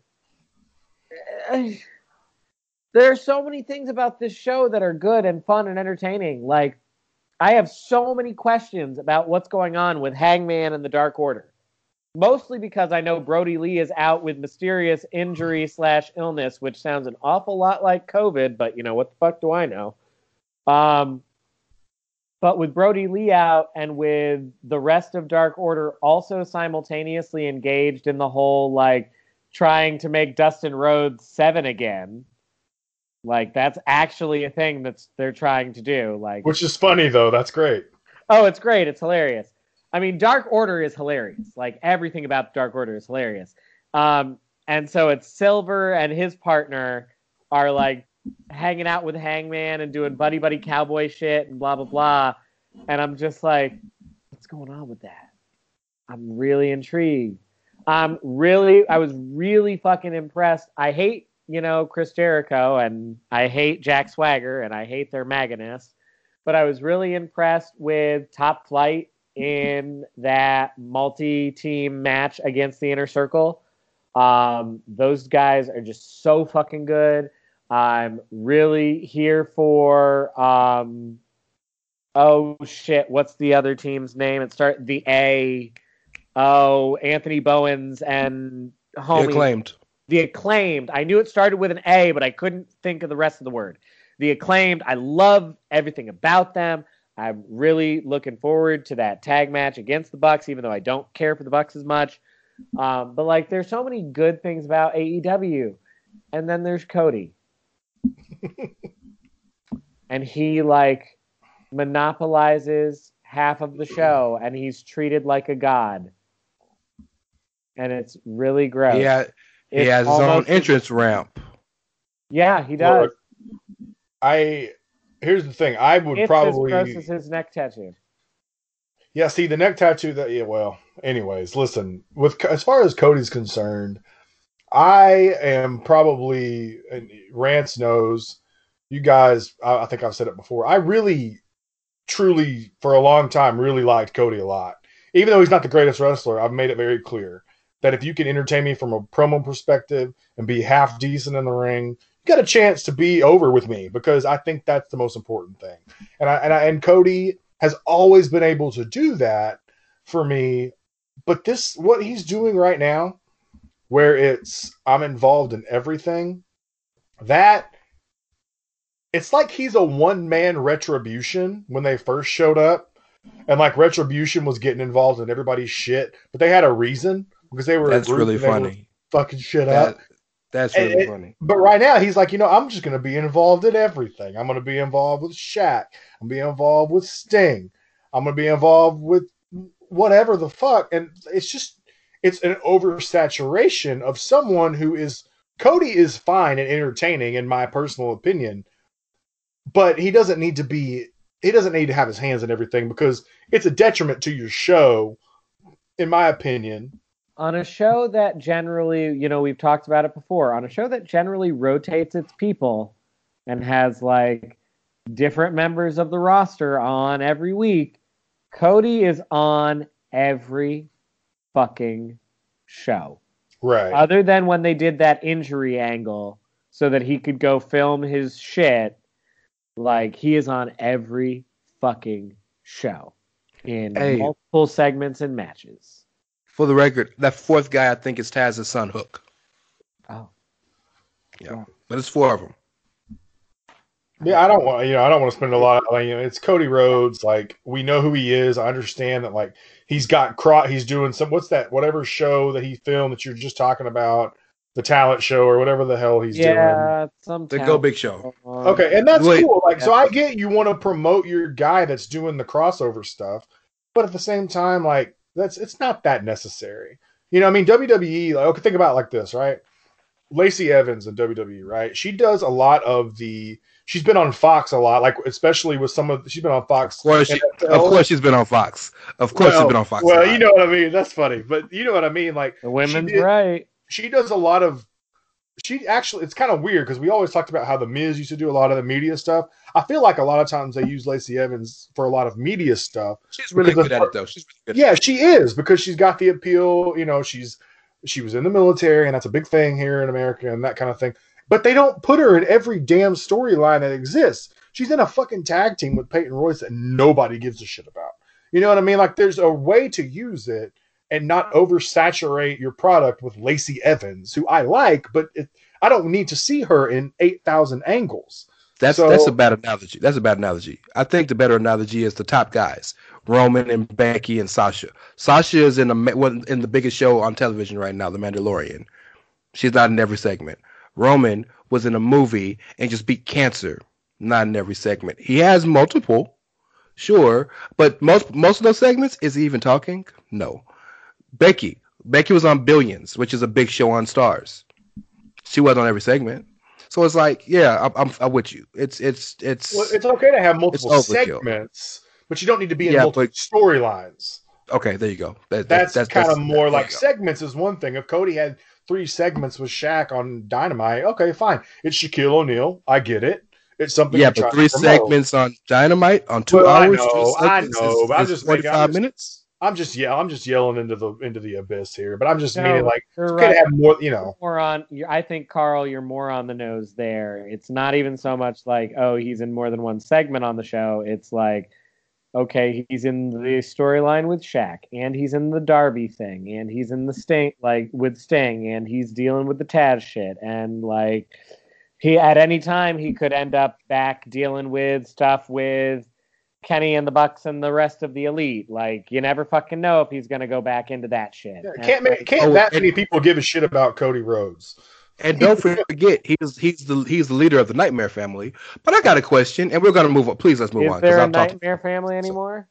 There are so many things about this show that are good and fun and entertaining. Like, I have so many questions about what's going on with Hangman and the Dark Order. Mostly because I know Brodie Lee is out with mysterious injury slash illness, which sounds an awful lot like COVID, but you know, what the fuck do I know? Um, but with Brodie Lee out and with the rest of Dark Order also simultaneously engaged in the whole like trying to make Dustin Rhodes seven again. Like that's actually a thing that's they're trying to do. Like Which is funny though. That's great. Oh, it's great. It's hilarious. I mean, Dark Order is hilarious. Like everything about Dark Order is hilarious. Um, and so it's Silver and his partner are like hanging out with Hangman and doing buddy buddy cowboy shit and blah blah blah. And I'm just like, what's going on with that? I'm really intrigued. I'm really, I was really fucking impressed. I hate, you know, Chris Jericho and I hate Jack Swagger and I hate their Magoness, but I was really impressed with Top Flight in that multi-team match against the Inner Circle. Um, those guys are just so fucking good. I'm really here for um, oh shit, what's the other team's name? It start the A. Oh, Anthony Bowens and homie Acclaimed. the acclaimed. I knew it started with an A, but I couldn't think of the rest of the word. the acclaimed. I love everything about them. I'm really looking forward to that tag match against the Bucks, even though I don't care for the Bucks as much. Um, but like, there's so many good things about AEW, and then there's Cody, and he like monopolizes half of the show, and he's treated like a god, and it's really gross. He, ha- he has his own almost- entrance ramp. Yeah, he does. Look, I here's the thing. I would it's probably as gross as his neck tattoo. Yeah, see the neck tattoo that yeah, well, anyways, listen, with as far as Cody's concerned, I am probably Rance knows, you guys, I, I think I've said it before. I really truly for a long time really liked Cody a lot. Even though he's not the greatest wrestler, I've made it very clear that if you can entertain me from a promo perspective and be half decent in the ring, you got a chance to be over with me because I think that's the most important thing. And I and I and Cody has always been able to do that for me. But this, what he's doing right now, where it's I'm involved in everything, that it's like he's a one man retribution when they first showed up. And like retribution was getting involved in everybody's shit, but they had a reason because they were That's really and they were funny. fucking shit up. That's really and- funny. But right now, he's like, you know, I'm just going to be involved in everything. I'm going to be involved with Shaq. I'm going to be involved with Sting. I'm going to be involved with whatever the fuck. And it's just, it's an oversaturation of someone who is, Cody is fine and entertaining, in my personal opinion, but he doesn't need to be, he doesn't need to have his hands in everything because it's a detriment to your show, in my opinion. on a show that generally, you know, we've talked about it before, on a show that generally rotates its people and has like different members of the roster on every week, Cody is on every fucking show. Right. Other than when they did that injury angle so that he could go film his shit, like he is on every fucking show in Hey. multiple segments and matches. For the record, that fourth guy I think is Taz's son Hook. Oh. Yeah, but it's four of them. Yeah, I don't want you know I don't want to spend a lot of like, you know it's Cody Rhodes like we know who he is. I understand that like he's got cro- he's doing some what's that whatever show that he filmed that you're just talking about the talent show or whatever the hell he's doing. yeah, some The Go Big Show. on. Okay, and that's Wait. cool. Like so I get you want to promote your guy that's doing the crossover stuff, but at the same time like that's it's not that necessary. You know, I mean WWE like okay think about it like this, right? Lacey Evans in WWE, right? She does a lot of the she's been on Fox a lot, like especially with some of she's been on Fox. Of course, she, of course she's been on Fox. Of course, she's been on Fox. Well, you know what I mean. That's funny, but you know what I mean. Like The women's she did- right. She does a lot of. She actually, it's kind of weird because we always talked about how the Miz used to do a lot of the media stuff. I feel like a lot of times they use Lacey Evans for a lot of media stuff. she's really good at her- it, though. She's really good. Yeah, she is because she's got the appeal. You know, she's she was in the military, and that's a big thing here in America, and that kind of thing. But they don't put her in every damn storyline that exists. She's in a fucking tag team with Peyton Royce that nobody gives a shit about. You know what I mean? Like, there's a way to use it and not oversaturate your product with Lacey Evans, who I like, but it, I don't need to see her in eight thousand angles. That's So- that's a bad analogy. That's a bad analogy. I think the better analogy is the top guys: Roman and Becky and Sasha. Sasha is in a in the biggest show on television right now, The Mandalorian. She's not in every segment. Roman was in a movie and just beat cancer. Not in every segment. He has multiple, sure, but most most of those segments is he even talking? No. Becky. Becky was on Billions, which is a big show on Starz. She was on every segment. So it's like, yeah, I'm, I'm, I'm with you. It's it's it's Well, it's okay to have multiple segments, but you don't need to be in Yeah, multiple storylines. okay. There you go. That, that's, that- kind of more like segments is one thing. If Cody had three segments with Shaq on Dynamite, okay, fine. It's Shaquille O'Neal. I get it. It's something. Yeah, but three segments on Dynamite on two Well, I know, three I know, is- but I'm just making- I'm 45 just- minutes. I'm just yeah, I'm just yelling into the into the abyss here. But I'm just No, meaning like you're could right. have more. You know, more on I think Carl you're more on the nose there. It's not even so much like oh he's in more than one segment on the show. It's like okay, he's in the storyline with Shaq and he's in the Darby thing and he's in the Sting like with Sting and he's dealing with the Taz shit and like he at any time he could end up back dealing with stuff with Kenny and the Bucks and the rest of the elite. Like you never fucking know if he's gonna go back into that shit. Yeah, can't ma- like, can't Oh, that and- many people give a shit about Cody Rhodes? And don't forget, he's he's the he's the leader of the Nightmare family. But I got a question, and we're gonna move on. Please let's move is on because there a I'm talking. Nightmare Family anymore?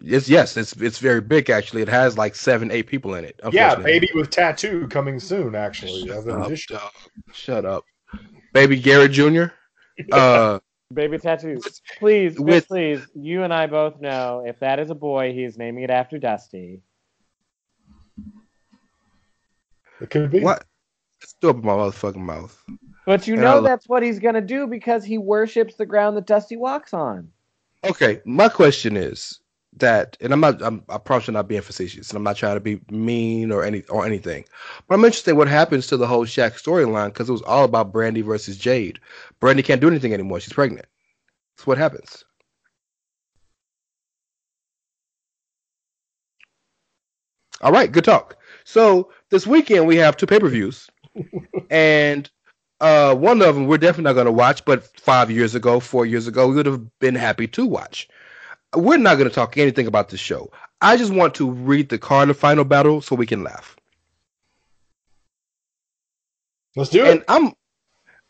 It's yes, it's it's very big actually. It has like seven, eight people in it. Yeah, baby with tattoo coming soon. Actually, as an Shut up, addition. dog. Shut up, baby Garrett Jr. Uh, Baby tattoos. Please, with- please. You and I both know if that is a boy, he is naming it after Dusty. It could be. what? Still my motherfucking mouth. But you And know I that's what he's gonna do because he worships the ground that Dusty walks on. Okay, my question is that, and I'm not, I'm, I probably should not being facetious, and I'm not trying to be mean or any or anything, but I'm interested in what happens to the whole Shaq storyline because it was all about Brandi versus Jade. Brandi can't do anything anymore; she's pregnant. That's what happens. All right, good talk. So this weekend we have two pay per views, and uh, one of them we're definitely not going to watch, but five years ago, four years ago, we would have been happy to watch. We're not going to talk anything about this show. I just want to read the card of final battle so we can laugh. Let's do And it. I'm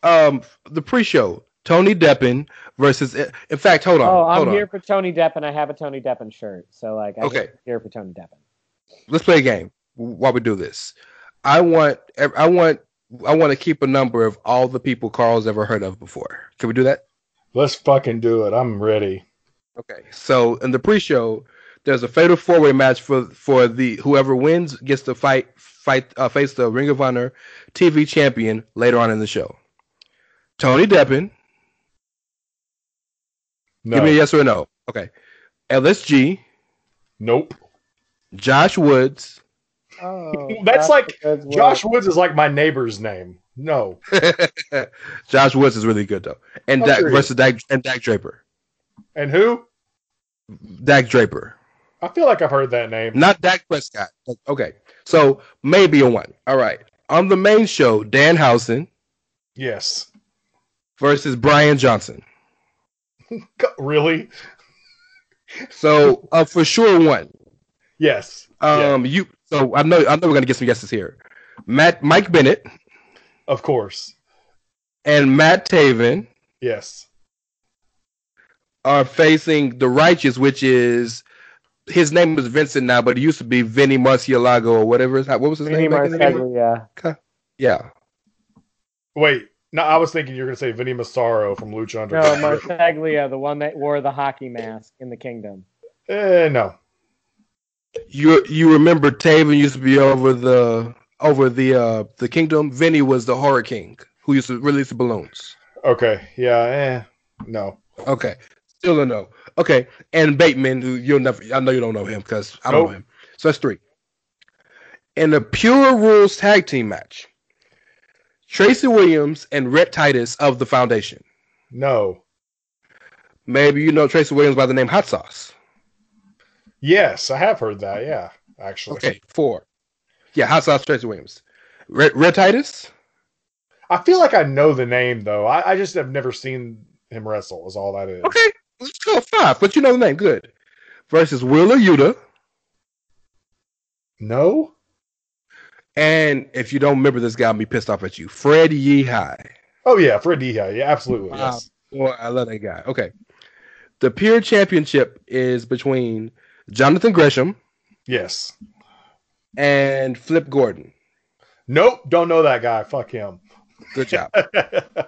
um the pre-show Tony Deppen versus. In fact, hold on. Oh, I'm hold on. here for Tony Deppen. I have a Tony Deppen shirt, so like, I'm Okay. here for Tony Deppen. Let's play a game while we do this. I want. I want. I want to keep a number of all the people Carl's ever heard of before. Can we do that? Let's fucking do it. I'm ready. Okay. So in the pre-show, there's a fatal four-way match for for the whoever wins gets to fight fight uh, face the Ring of Honor TV champion later on in the show. Tony Deppen. No. Give me a yes or a no. Okay. LSG. Nope. Josh Woods. Oh, That's Josh like Woods Josh Woods is like my neighbor's name. No. Josh Woods is really good though, and Dak Agreed. versus Dak and Dak Draper. And who? Dak Draper, I feel like I've heard that name. not Dak Prescott. Okay, so maybe a one. All right. On the main show, Danhausen Yes. versus Brian Johnson. Really? So uh, for sure one. Yes. Yeah, Um, you. So I know I know we're gonna get some guesses here. Matt Mike Bennett of course. and Matt Taven Yes. are facing the Righteous, which is his name is Vincent now, but it used to be Vinny Marseglia or whatever. his- What was his Vinny name? back in the. Yeah. Wait. No, I was thinking you were going to say Vinny Massaro from Lucha Underground. No, Underground. The one that wore the hockey mask in the Kingdom. Eh, no. You you remember Taven used to be over the over the uh the kingdom. Vinny was the horror king who used to release the balloons. Okay. Yeah. Eh. No. Okay, still a no. Okay, and Bateman, who you'll never, I know you don't know him because I don't Nope. know him. So that's three. In the Pure Rules tag team match, Tracy Williams and Rhett Titus of the Foundation. No. Maybe you know Tracy Williams by the name Hot Sauce. Yes, I have heard that. Yeah. Actually. Okay, four. Yeah, Hot Sauce Tracy Williams. Rhett, Rhett Titus. I feel like I know the name though. I, I just have never seen him wrestle. Is all that is. Okay, let's go five. But you know the name, good. Versus Wheeler Yuta. No. And if you don't remember this guy, I'll be pissed off at you. Fred Yehi. Oh yeah, Fred Yehi. Yeah, absolutely. Wow. Yes. Well, I love that guy. Okay. The Pure Championship is between Jonathan Gresham Yes. and Flip Gordon. Nope. Don't know that guy. Fuck him. Good job. the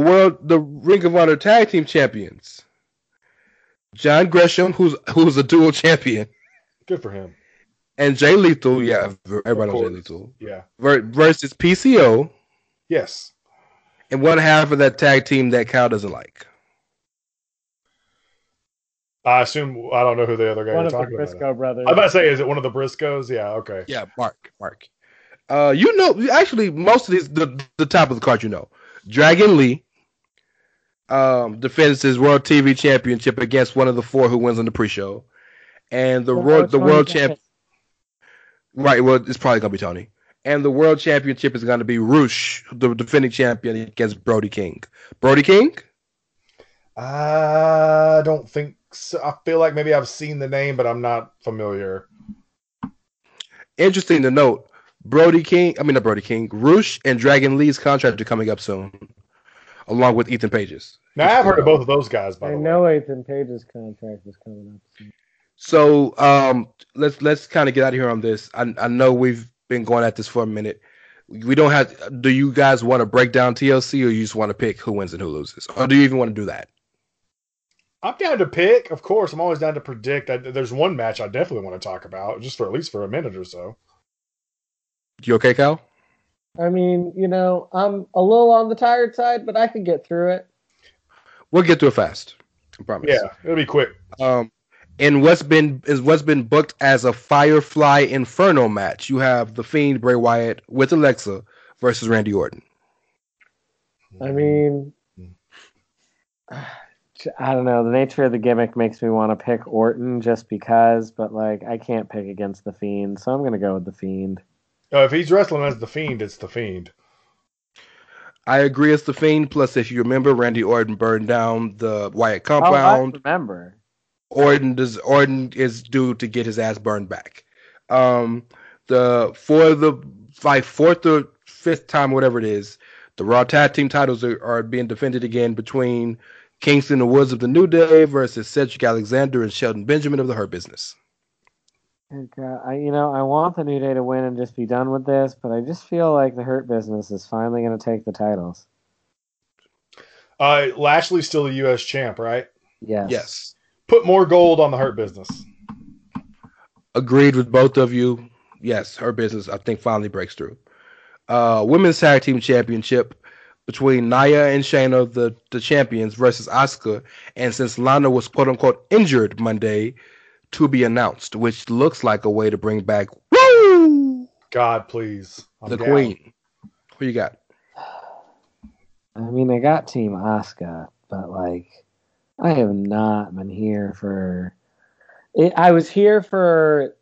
world, the Ring of Honor Tag Team Champions. John Gresham, who's who's a dual champion, Good for him. and Jay Lethal. Yeah, everybody knows Jay. Lethal. Yeah. Versus PCO Yes. and one half of that tag team that Kyle doesn't like. I assume I don't know who the other guy One you're of the talking about. Briscoe brothers. I'm about to say, is it one of the Briscoes? Yeah. Okay. Yeah, Mark, Mark. Uh, you know, actually, most of these, the the top of the card, you know, Dragon Lee, um, defends his World TV Championship against one of the four who wins on the pre-show, and the Well, world, it's the world Deppen. champ. Right, well, it's probably gonna be Tony, And the world championship is going to be Rush, the defending champion, against Brody King. Brody King? I don't think so. I feel like maybe I've seen the name, but I'm not familiar. Interesting to note, Brody King, I mean not Brody King, Rush and Dragon Lee's contract are coming up soon, along with Ethan Page's. Now I've heard of both of those guys. By I the way, know Ethan Page's contract is coming up. soon. So um, let's let's kind of get out of here on this. I I know we've been going at this for a minute. We don't have. Do you guys want to break down TLC, or you just want to pick who wins and who loses, or do you even want to do that? I'm down to pick. Of course, I'm always down to predict. I, there's one match I definitely want to talk about, just for at least for a minute or so. You okay, Cal? I mean, you know, I'm a little on the tired side, but I can get through it. We'll get to it fast. I promise. Yeah, it'll be quick. Um, and what's been is what's been booked as a Firefly Inferno match. You have the Fiend Bray Wyatt with Alexa versus Randy Orton. I mean, I don't know. The nature of the gimmick makes me want to pick Orton just because, but like, I can't pick against the Fiend, so I'm gonna go with the Fiend. Uh, if he's wrestling as the Fiend, it's the Fiend. I agree. It's the Fiend. Plus, if you remember, Randy Orton burned down the Wyatt Oh, I compound. remember. Orton does Orton is due to get his ass burned back. Um, the for the like fourth or fifth time, whatever it is, the Raw Tag Team titles are, are being defended again between Kingston and Woods of the New Day versus Cedric Alexander and Shelton Benjamin of the Hurt Business. Like, uh, I, you know, I want the New Day to win and just be done with this, but I just feel like the Hurt Business is finally going to take the titles. Uh, Lashley's still the U.S. champ, right? Yes. Yes, Put more gold on the Hurt Business. agreed with both of you. Yes, Hurt Business I think finally breaks through. Uh, women's tag team championship between Nia and Shayna, the the champions, versus Asuka, and since Lana was quote unquote injured Monday, to be announced, which looks like a way to bring back woo God, please. I'm the down. queen. Who you got? I mean, I got Team Asuka, but like, I have not been here for. It, I was here for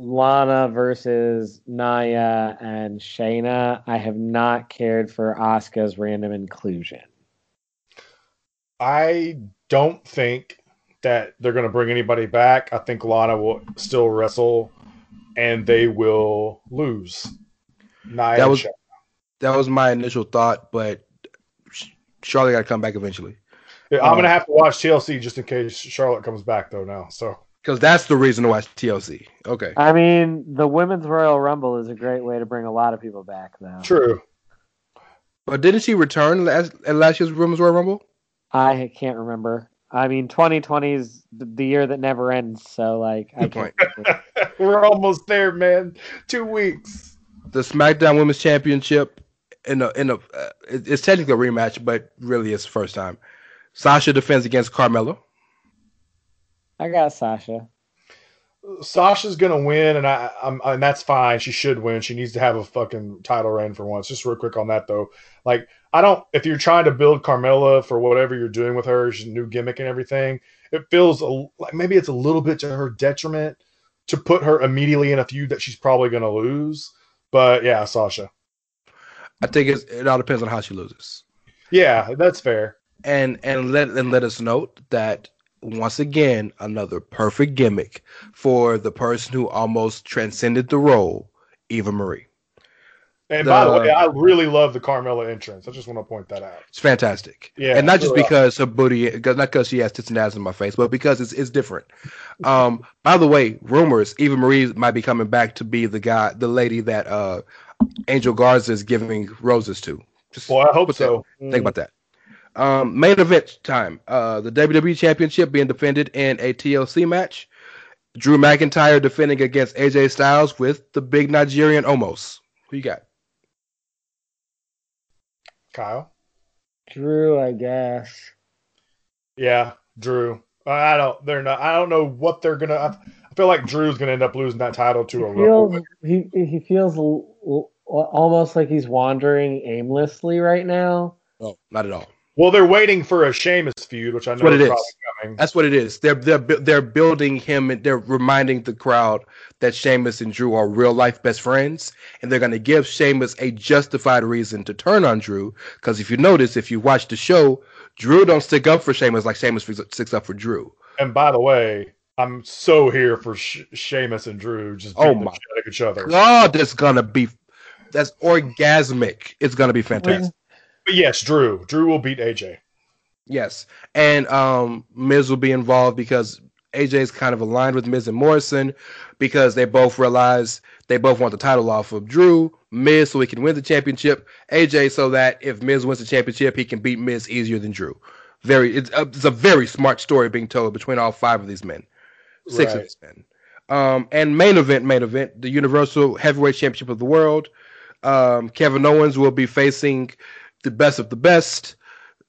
Lana versus Nia and Shayna. I have not cared for Asuka's random inclusion. I don't think that they're going to bring anybody back. I think Lana will still wrestle, and they will lose. Nia That was- Shayna. That was my initial thought, but Charlotte got to come back eventually Yeah, I'm going to um, have to watch TLC just in case Charlotte comes back, though. Now, so because that's the reason to watch TLC. Okay, I mean, the Women's Royal Rumble is a great way to bring a lot of people back, though. true. but didn't she return last at last year's Women's Royal Rumble? I can't remember. I mean, 2020 is the the year that never ends, so like, I Good can't. point. We're almost there, man. Two weeks. the SmackDown Women's Championship in a in a uh, it's technically a rematch, but really it's the first time. Sasha defends against Carmella. I got Sasha. Sasha's gonna win, and I, I'm, and that's fine. She should win. She needs to have a fucking title reign for once. Just real quick on that though, like I don't. If you're trying to build Carmella for whatever you're doing with her, she's a new gimmick and everything, it feels a, like maybe it's a little bit to her detriment to put her immediately in a feud that she's probably gonna lose. But yeah, Sasha. I think it's, it all depends on how she loses. Yeah, that's fair. And and let and let us note that once again another perfect gimmick for the person who almost transcended the role, Eva Marie. And by the The- way, I really love the Carmella entrance. I just want to point that out. It's fantastic. Yeah, and not just because her booty, not because she has tits and ass in my face, but because it's it's different. Um, by the way, rumors Eva Marie might be coming back to be the guy, the lady that uh, Angel Garza is giving roses to. Just Boy, I hope put that- so. Think about that. Um, main event time. Uh, the WWE Championship being defended in a TLC match. Drew McIntyre defending against AJ Styles with the big Nigerian Omos. Who you got? Kyle. Drew, I guess. Yeah, Drew. I I don't. They're not. I don't know what they're gonna. I, I feel like Drew's gonna end up losing that title to a He Rumble. feels he he feels l- l- almost like he's wandering aimlessly right now. Oh, not at all. Well, they're waiting for a Sheamus feud, which I know what it is is. probably doing. That's what it is. They're they're they're building him and they're reminding the crowd that Sheamus and Drew are real life best friends, and they're going to give Sheamus a justified reason to turn on Drew. Because if you notice, if you watch the show, Drew don't stick up for Sheamus like Sheamus sticks up for Drew. And by the way, I'm so here for Sh- Sheamus and Drew just Oh beating the my shit out of each other. God, that's gonna be that's orgasmic. It's gonna be fantastic. But yes, Drew. Drew will beat AJ. Yes, and um, Miz will be involved because AJ is kind of aligned with Miz and Morrison because they both realize they both want the title off of Drew. Miz so he can win the championship. AJ so that if Miz wins the championship, he can beat Miz easier than Drew. Very, it's a, it's a very smart story being told between all five of these men, six of these men. Um, and main event, main event, the Universal Heavyweight Championship of the World. Um, Kevin Owens will be facing the best of the best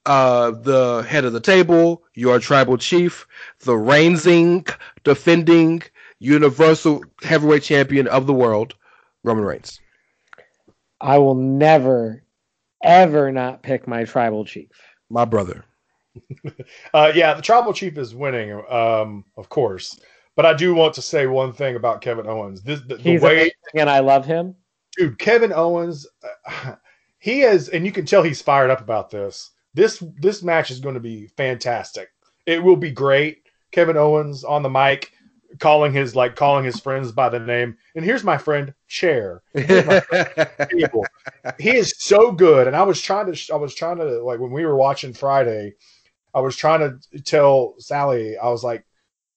uh, the head of the table, your tribal chief, the reigning, defending Universal Heavyweight Champion of the world, Roman Reigns. I will never, ever not pick my tribal chief. My brother. Uh, yeah, the tribal chief is winning, um, of course. But I do want to say one thing about Kevin Owens. This the, the He's way, and I love him. dude, Kevin Owens, uh, he is, and you can tell he's fired up about this. This this match is going to be fantastic. It will be great. Kevin Owens on the mic, calling his like calling his friends by the name. And here's my friend Chair. People. He is so good. And I was trying to I was trying to like when we were watching Friday, I was trying to tell Sally. I was like,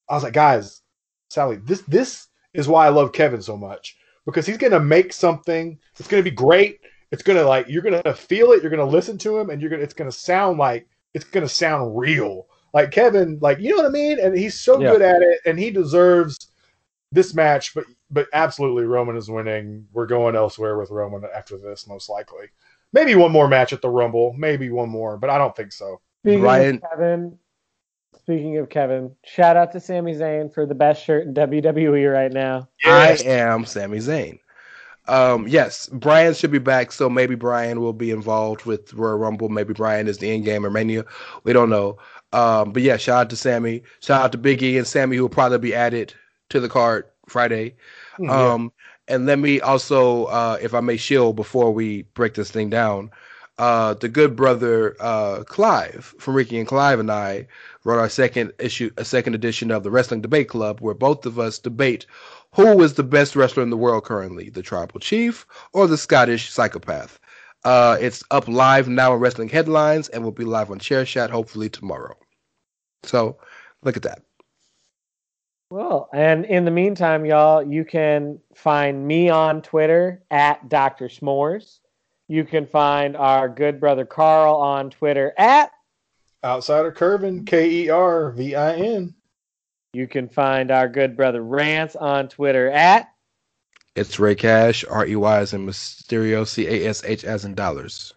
I was like, guys, Sally, this this is why I love Kevin so much because he's gonna make something. It's gonna be great. It's gonna like you're gonna feel it. You're gonna listen to him, and you're gonna. It's gonna sound like it's gonna sound real. Like Kevin, like you know what I mean. And he's so Yeah. good at it, and he deserves this match. But but absolutely, Roman is winning. We're going elsewhere with Roman after this, most likely. Maybe one more match at the Rumble. Maybe one more, but I don't think so. Speaking Ryan- of Kevin, speaking of Kevin, shout out to Sami Zayn for the best shirt in WWE right now. Yes. I am Sami Zayn. Um, yes, Brian should be back, so maybe Brian will be involved with Royal Rumble. Maybe Brian is the end game or Mania. We don't know. Um, but yeah, shout out to Sami. Shout out to Big E and Sami, who will probably be added to the card Friday. Hmm, Um, and let me also, uh, if I may shield before we break this thing down, uh, the good brother uh, Clive from Ricky and Clive and I wrote our second issue, a second edition of the Wrestling Debate Club, where both of us debate who is the best wrestler in the world currently, the Tribal Chief or the Scottish Psychopath. Uh, it's up live now in Wrestling Headlines and will be live on Chairshot hopefully tomorrow. So look at that. Well, and in the meantime, y'all, you can find me on Twitter at Dr. S'mores. You can find our good brother Carl on Twitter at. Outsider Kervin, K E R V I N. You can find our good brother Rance on Twitter at. It's Rey Cash, R E Y as in Mysterio, C A S H as in dollars.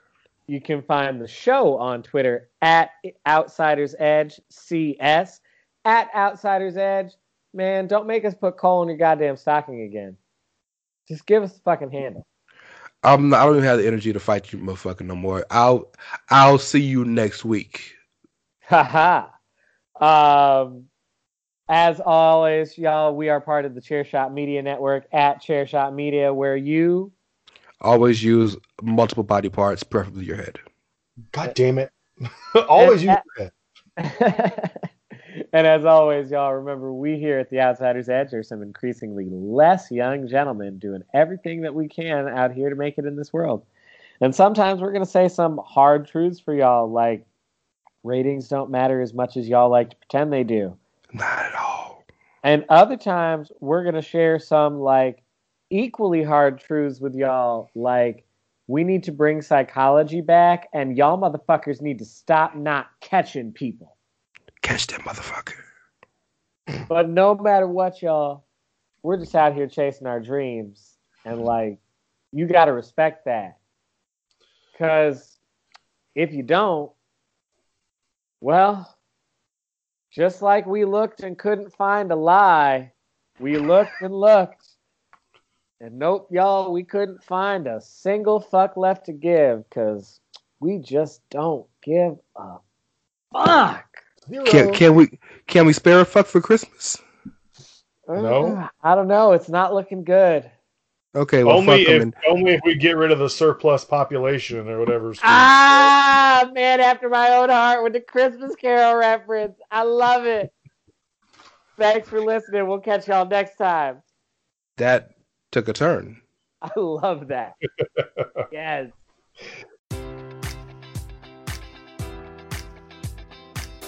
You can find the show on Twitter at Outsiders Edge CS. At Outsiders Edge. Man, don't make us put coal in your goddamn stocking again. Just give us the fucking handle. I'm not, I don't even have the energy to fight you, motherfucker, no more. I'll I'll see you next week. Haha. um, as always, y'all, we are part of the Chairshot Media Network at Chairshot Media, where you Always use multiple body parts, preferably your head. God damn it. Always use And- that. and as always, y'all remember we here at the Outsiders Edge are some increasingly less young gentlemen doing everything that we can out here to make it in this world. And sometimes we're going to say some hard truths for y'all, like ratings don't matter as much as y'all like to pretend they do. Not at all. And other times we're going to share some like equally hard truths with y'all, like we need to bring psychology back and y'all motherfuckers need to stop not catching people. Catch that motherfucker. But no matter what, y'all, we're just out here chasing our dreams. And like, you got to respect that. Because if you don't, well, just like we looked and couldn't find a lie, we looked and looked. And nope, y'all, we couldn't find a single fuck left to give because we just don't give a fuck. Zero. Can can we can we spare a fuck for Christmas? No. Uh, I don't know. It's not looking good. Okay, well only fuck 'em if and only if we get rid of the surplus population or whatever. Ah, man, after my own heart with the Christmas Carol reference. I love it. Thanks for listening. We'll catch y'all next time. that took a turn. I love that. yes.